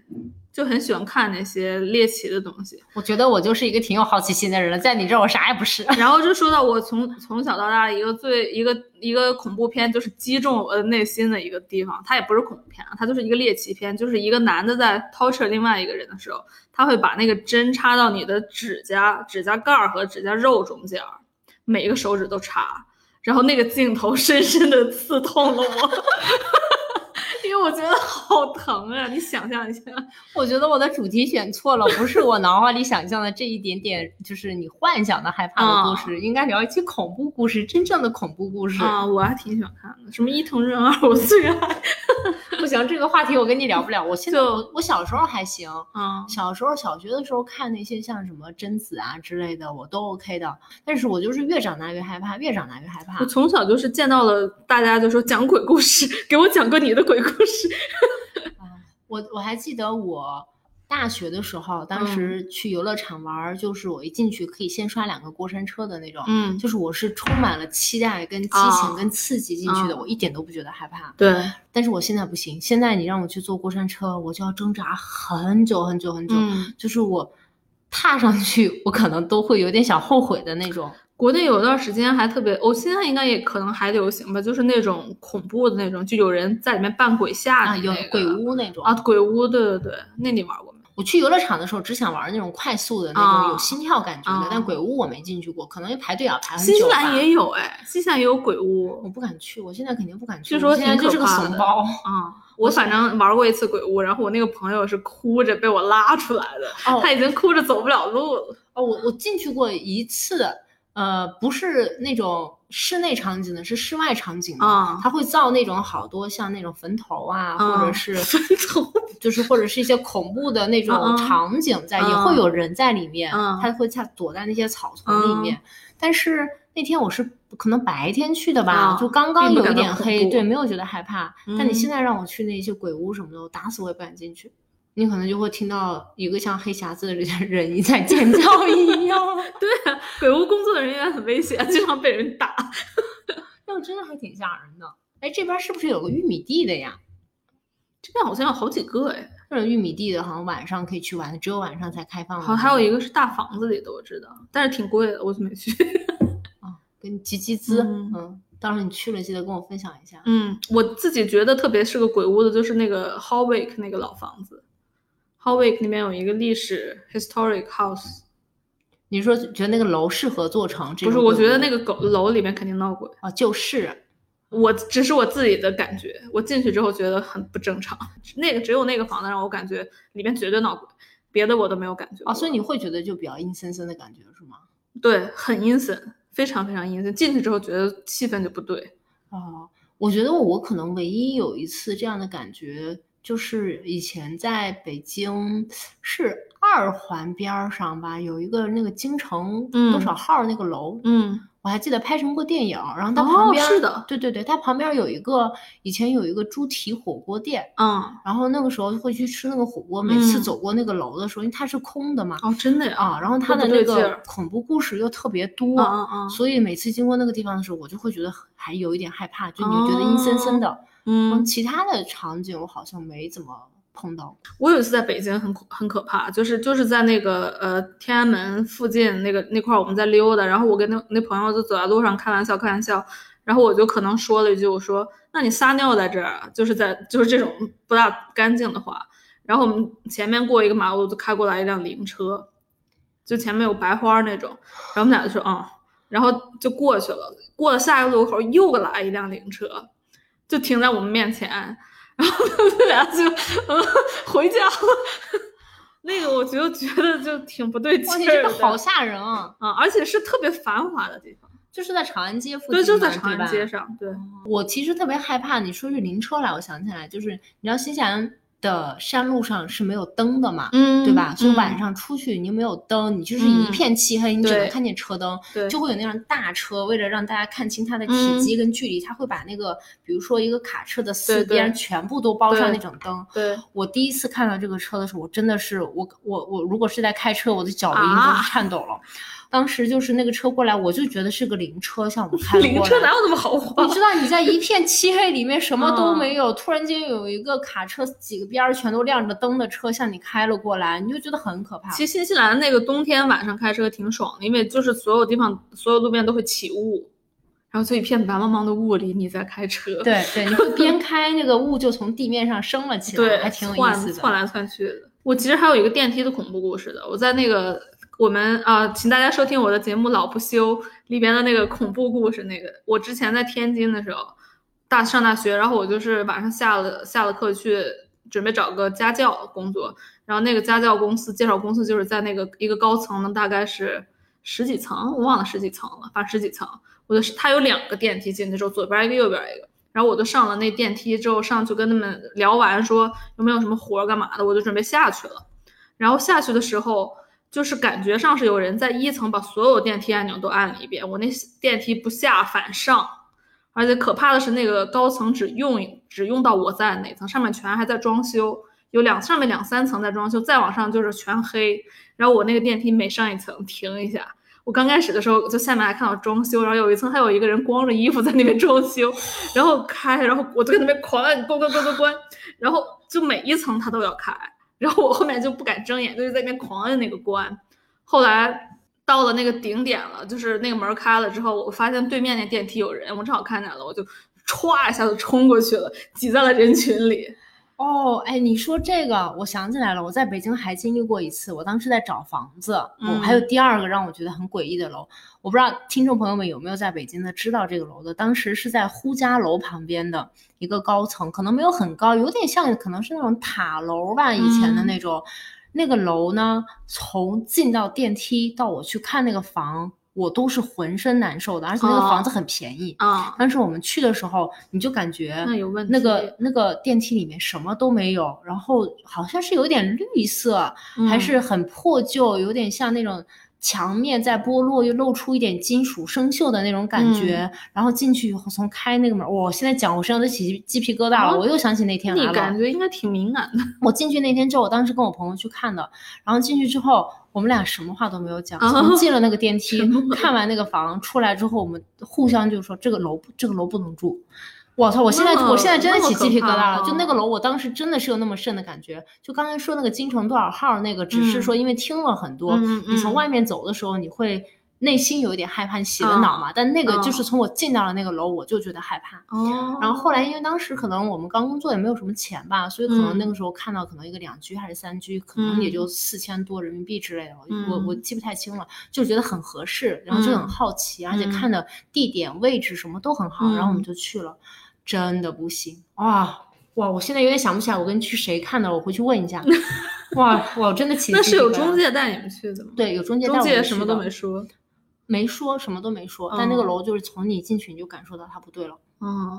Speaker 2: 就很喜欢看那些猎奇的东西。
Speaker 1: 我觉得我就是一个挺有好奇心的人了，在你这儿我啥也不是。
Speaker 2: 然后就说到我从从小到大一个最一个一个恐怖片，就是击中我的内心的一个地方。它也不是恐怖片啊，它就是一个猎奇片。就是一个男的在 torture 另外一个人的时候，他会把那个针插到你的指甲、指甲盖儿和指甲肉中间，每一个手指都插。然后那个镜头深深的刺痛了我。因为我觉得好疼啊！你想象一下，
Speaker 1: 我觉得我的主题选错了，不是我脑海里想象的这一点点，就是你幻想的害怕的故事，应该聊一期恐怖故事，真正的恐怖故事
Speaker 2: 啊！我还挺喜欢看的，什么伊藤润二，我最爱。
Speaker 1: 不行，这个话题我跟你聊不了。我现在我小时候还行，
Speaker 2: 嗯，
Speaker 1: 小时候小学的时候看那些像什么贞子啊之类的，我都 OK 的。但是我就是越长大越害怕，越长大越害怕。
Speaker 2: 我从小就是见到了大家就说讲鬼故事，给我讲个你的鬼故事。
Speaker 1: 我我还记得我。大学的时候，当时去游乐场玩，就是我一进去可以先刷两个过山车的那种，
Speaker 2: 嗯，
Speaker 1: 就是我是充满了期待、跟激情、跟刺激进去的，我一点都不觉得害怕。
Speaker 2: 对，
Speaker 1: 但是我现在不行，现在你让我去坐过山车，我就要挣扎很久很久很久，就是我踏上去，我可能都会有点小后悔的那种。
Speaker 2: 国内有一段时间还特别，我现在应该也可能还流行吧，就是那种恐怖的那种，就有人在里面扮鬼吓
Speaker 1: 你，有鬼屋那种
Speaker 2: 啊，鬼屋，对对对，那你玩过？
Speaker 1: 我去游乐场的时候，只想玩那种快速的那种有心跳感觉的，但鬼屋我没进去过，可能排队要排很久。
Speaker 2: 新西兰也有哎，新西兰也有鬼屋，
Speaker 1: 我不敢去，我现在肯定不敢去。
Speaker 2: 据说
Speaker 1: 现在就是个怂包
Speaker 2: 啊！我反正玩过一次鬼屋，然后我那个朋友是哭着被我拉出来的，他已经哭着走不了路了。
Speaker 1: 哦，我我进去过一次，呃，不是那种。室内场景的是室外场景
Speaker 2: 啊，
Speaker 1: 它会造那种好多像那种坟头啊，或者是
Speaker 2: 坟头，
Speaker 1: 就是或者是一些恐怖的那种场景在，也会有人在里面，他会在躲在那些草丛里面。但是那天我是可能白天去的吧，就刚刚有一点黑，对，没有觉得害怕。但你现在让我去那些鬼屋什么的，我打死我也不敢进去。你可能就会听到一个像黑匣子的人 在尖叫一样。
Speaker 2: 对，鬼屋工作人员很危险，经常被人打。
Speaker 1: 那真的还挺吓人的。哎，这边是不是有个玉米地的呀？
Speaker 2: 这边好像有好几个哎。
Speaker 1: 这种玉米地的，好像晚上可以去玩，只有晚上才开放。
Speaker 2: 好，还有一个是大房子里的，我知道，但是挺贵的，我就没去。
Speaker 1: 啊，给你集集资，嗯，到时候你去了记得跟我分享一下。
Speaker 2: 嗯，我自己觉得特别是个鬼屋的，就是那个 Hallwick 那个老房子。Hallwick 里面有一个历史 historic house，
Speaker 1: 你说觉得那个楼适合做成这？
Speaker 2: 不是，我觉得那个狗楼里面肯定闹鬼
Speaker 1: 啊，就是，
Speaker 2: 我只是我自己的感觉，我进去之后觉得很不正常。那个只有那个房子让我感觉里面绝对闹鬼，别的我都没有感觉
Speaker 1: 啊。所以你会觉得就比较阴森森的感觉是吗？
Speaker 2: 对，很阴森，非常非常阴森。进去之后觉得气氛就不对
Speaker 1: 啊。我觉得我可能唯一有一次这样的感觉。就是以前在北京是二环边上吧，有一个那个京城多少号那个楼，
Speaker 2: 嗯，
Speaker 1: 我还记得拍成过电影，然后它旁边
Speaker 2: 是的，
Speaker 1: 对对对，它旁边有一个以前有一个猪蹄火锅店，
Speaker 2: 嗯，
Speaker 1: 然后那个时候会去吃那个火锅，每次走过那个楼的时候，因为它是空的嘛，
Speaker 2: 哦，真的呀，
Speaker 1: 啊，然后它的那个恐怖故事又特别多，
Speaker 2: 嗯嗯，
Speaker 1: 所以每次经过那个地方的时候，我就会觉得还有一点害怕，就你觉得阴森森的。
Speaker 2: 嗯，
Speaker 1: 其他的场景我好像没怎么碰到。
Speaker 2: 我有一次在北京很很可怕，就是就是在那个呃天安门附近那个那块我们在溜达，然后我跟那那朋友就走在路上开玩笑开玩笑，然后我就可能说了一句，我说：“那你撒尿在这儿啊？”就是在就是这种不大干净的话。然后我们前面过一个马路，就开过来一辆灵车，就前面有白花那种。然后我们俩就说：“啊、然后就过去了。过了下一个路口，又来一辆灵车，就停在我们面前。然后他们俩就嗯回家了。那个我就觉得就挺不对劲的
Speaker 1: 这个好吓人啊！
Speaker 2: 啊，而且是特别繁华的地方。
Speaker 1: 就是在长安街附近
Speaker 2: 对，就在长安街上。对，
Speaker 1: 我其实特别害怕，你说起灵车来，我想起来，就是你知道新西兰的山路上是没有灯的嘛，
Speaker 2: 嗯
Speaker 1: 对吧？所以晚
Speaker 2: 嗯
Speaker 1: 上出去你又没有灯，你就是一
Speaker 2: 嗯
Speaker 1: 片漆黑，你只能看见车灯，
Speaker 2: 对
Speaker 1: 就会有那辆大车，为了让大家看清它的体
Speaker 2: 嗯
Speaker 1: 积跟距离，它会把那个比如说一个卡车的四边全部都包上那种灯。
Speaker 2: 对，
Speaker 1: 我第一次看到这个车的时候，我真的是我我我如果是在开车，我的脚都已经
Speaker 2: 啊
Speaker 1: 都是颤抖了。当时就是那个车过来，我就觉得是个灵车向我们开过来
Speaker 2: 灵车哪。有那么豪华
Speaker 1: 你？知道你在一片漆黑里面什么都
Speaker 2: 嗯
Speaker 1: 没有，突然间有一个卡车几个边儿全都亮着灯的车向你开了过来，你就觉得很可怕。
Speaker 2: 其实新西兰那个冬天晚上开车挺爽的，因为就是所有地方所有路边都会起雾，然后就一片白茫茫的雾里你在开车，
Speaker 1: 对对，你会边 开那个雾就从地面上升了起来，
Speaker 2: 对，
Speaker 1: 还挺有意思的。
Speaker 2: 窜来窜去的。我其实还有一个电梯的恐怖故事的，我在那个我们啊、请大家收听我的节目《老不休》里边的那个恐怖故事。那个我之前在天津的时候，大上大学，然后我就是晚上下了下了课去准备找个家教工作，然后那个家教公司介绍公司就是在那个一个高层的，大概是十几层，我忘了十几层了，反正十几层。我就是它有两个电梯进去之后，左边一个，右边一个。然后我就上了那电梯之后，上去跟他们聊完，说有没有什么活儿干嘛的，我就准备下去了。然后下去的时候，就是感觉上是有人在一层把所有电梯按钮都按了一遍，我那电梯不下反上，而且可怕的是那个高层只用只用到我在的那层，上面全还在装修，有两上面两三层在装修，再往上就是全黑。然后我那个电梯每上一层停一下。我刚开始的时候，就下面还看到装修，然后有一层还有一个人光着衣服在那边装修，然后开，然后我就在那边狂按关关关关关，然后就每一层他都要开，然后我后面就不敢睁眼，就是在那边狂摁那个关。后来到了那个顶点了，就是那个门开了之后，我发现对面那电梯有人，我正好看见了，我就歘一下子冲过去了，挤在了人群里。
Speaker 1: 哦，哎，你说这个，我想起来了，我在北京还经历过一次。我当时在找房子，
Speaker 2: 嗯
Speaker 1: 我还有第二个让我觉得很诡异的楼，我不知道听众朋友们有没有在北京的知道这个楼的。当时是在呼家楼旁边的一个高层，可能没有很高，有点像可能是那种塔楼吧，以前的
Speaker 2: 嗯
Speaker 1: 那种。那个楼呢，从进到电梯到我去看那个房，我都是浑身难受的，而且那个
Speaker 2: 哦
Speaker 1: 房子很便宜。
Speaker 2: 啊，
Speaker 1: 当时我们去的时候，你就感觉
Speaker 2: 那有问题
Speaker 1: 那个那个电梯里面什么都没有，然后好像是有点绿色，还
Speaker 2: 嗯
Speaker 1: 是很破旧，有点像那种墙面在剥落，又露出一点金属生锈的那种感觉。然后进去以后，从开那个门，我现在讲我身上都起鸡皮疙瘩了，
Speaker 2: 哦
Speaker 1: 我又想起那天来
Speaker 2: 你
Speaker 1: 了。
Speaker 2: 感觉应该挺敏感的。
Speaker 1: 我进去那天之后，我当时跟我朋友去看的，然后进去之后，我们俩什么话都没有讲，
Speaker 2: 哦
Speaker 1: 从进了那个电梯，看完那个房出来之后，我们互相就说这个楼不这个楼不能住。我操！我现在我现在真的起鸡皮疙瘩了。就那个楼，我当时真的是有那么瘆的感觉。就刚才说那个京城多少号那个，只是
Speaker 2: 嗯
Speaker 1: 说因为听了很多，
Speaker 2: 嗯
Speaker 1: 你从
Speaker 2: 嗯
Speaker 1: 外面走的时候，你会内心有一点害怕，洗了脑嘛。但那个就是从我进到了那个楼，我就觉得害怕。
Speaker 2: 哦
Speaker 1: 然后后来，因为当时可能我们刚工作也没有什么钱吧，所以可能
Speaker 2: 嗯
Speaker 1: 那个时候看到可能一个两居还是三居，可能也就四千多人民币之类的，我我记不太清了，就觉得很合适，然后就很
Speaker 2: 嗯
Speaker 1: 好奇，而且
Speaker 2: 嗯
Speaker 1: 看的地点、位置什么都很好，然后我们
Speaker 2: 嗯
Speaker 1: 就去了，真的不行哇哇！我现在有点想不起来我跟去谁看的，我回去问一下。哇哇，我真的起
Speaker 2: 那是有中介带你们去的吗？
Speaker 1: 对，有中介带
Speaker 2: 中
Speaker 1: 我们去
Speaker 2: 介什么都没说。
Speaker 1: 没说，什么都没说，但那个
Speaker 2: 嗯
Speaker 1: 楼就是从你进去你就感受到它不对了。
Speaker 2: 哦，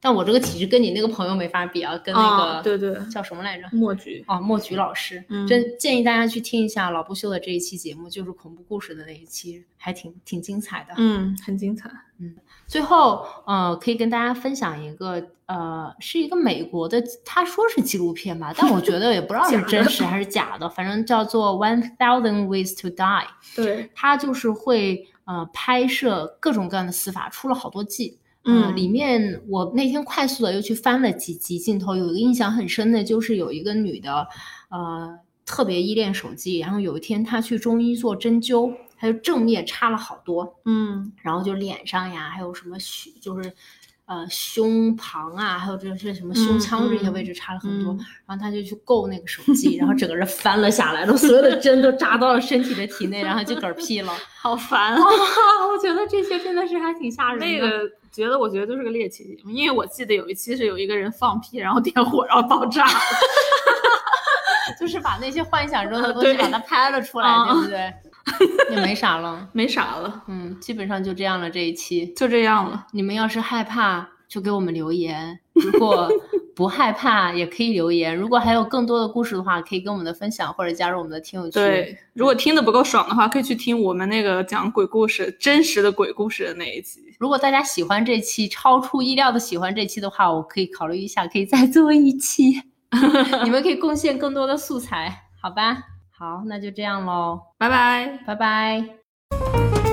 Speaker 1: 但我这个体质跟你那个朋友没法比啊，跟那个、
Speaker 2: 啊对对
Speaker 1: 叫什么来着？
Speaker 2: 墨菊。
Speaker 1: 啊，墨菊老师，
Speaker 2: 嗯
Speaker 1: 真建议大家去听一下老不休的这一期节目，就是恐怖故事的那一期，还挺挺精彩的。
Speaker 2: 嗯，很精彩。
Speaker 1: 嗯最后，呃，可以跟大家分享一个，呃，是一个美国的，他说是纪录片吧，但我觉得也不知道是 真实还是假的，反正叫做《One Thousand Ways to Die》。
Speaker 2: 对，
Speaker 1: 它就是会呃拍摄各种各样的死法，出了好多季。
Speaker 2: 嗯
Speaker 1: 里面我那天快速的又去翻了几集镜头，有一个印象很深的就是有一个女的，呃，特别依恋手机，然后有一天她去中医做针灸，她就正面插了好多，
Speaker 2: 嗯
Speaker 1: 然后就脸上呀，还有什么血，就是呃胸旁啊，还有这些什么胸腔这些位置差了很多，
Speaker 2: 嗯
Speaker 1: 然后他就去够那个手机，然后整个人翻了下来，然后所有的针都扎到了身体的体内，然后就嗝屁了。
Speaker 2: 好烦啊！
Speaker 1: 我觉得这些真的是还挺吓人的。
Speaker 2: 那个觉得我觉得就是个猎奇节目，因为我记得有一期是有一个人放屁，然后点火，然后爆炸了。
Speaker 1: 就是把那些幻想中的东西把它拍了出来，
Speaker 2: 嗯
Speaker 1: 对不对？也没啥了，
Speaker 2: 没啥了，
Speaker 1: 嗯，基本上就这样了。这一期，
Speaker 2: 就这样了。
Speaker 1: 你们要是害怕，就给我们留言；如果 不害怕，也可以留言。如果还有更多的故事的话，可以跟我们的分享，或者加入我们的听友群。
Speaker 2: 对，如果听的不够爽的话，可以去听我们那个讲鬼故事、真实的鬼故事的那一集。
Speaker 1: 如果大家喜欢这期，超出意料的喜欢这期的话，我可以考虑一下，可以再做一期。你们可以贡献更多的素材，好吧？好，那就这样喽，
Speaker 2: 拜拜。
Speaker 1: 拜拜。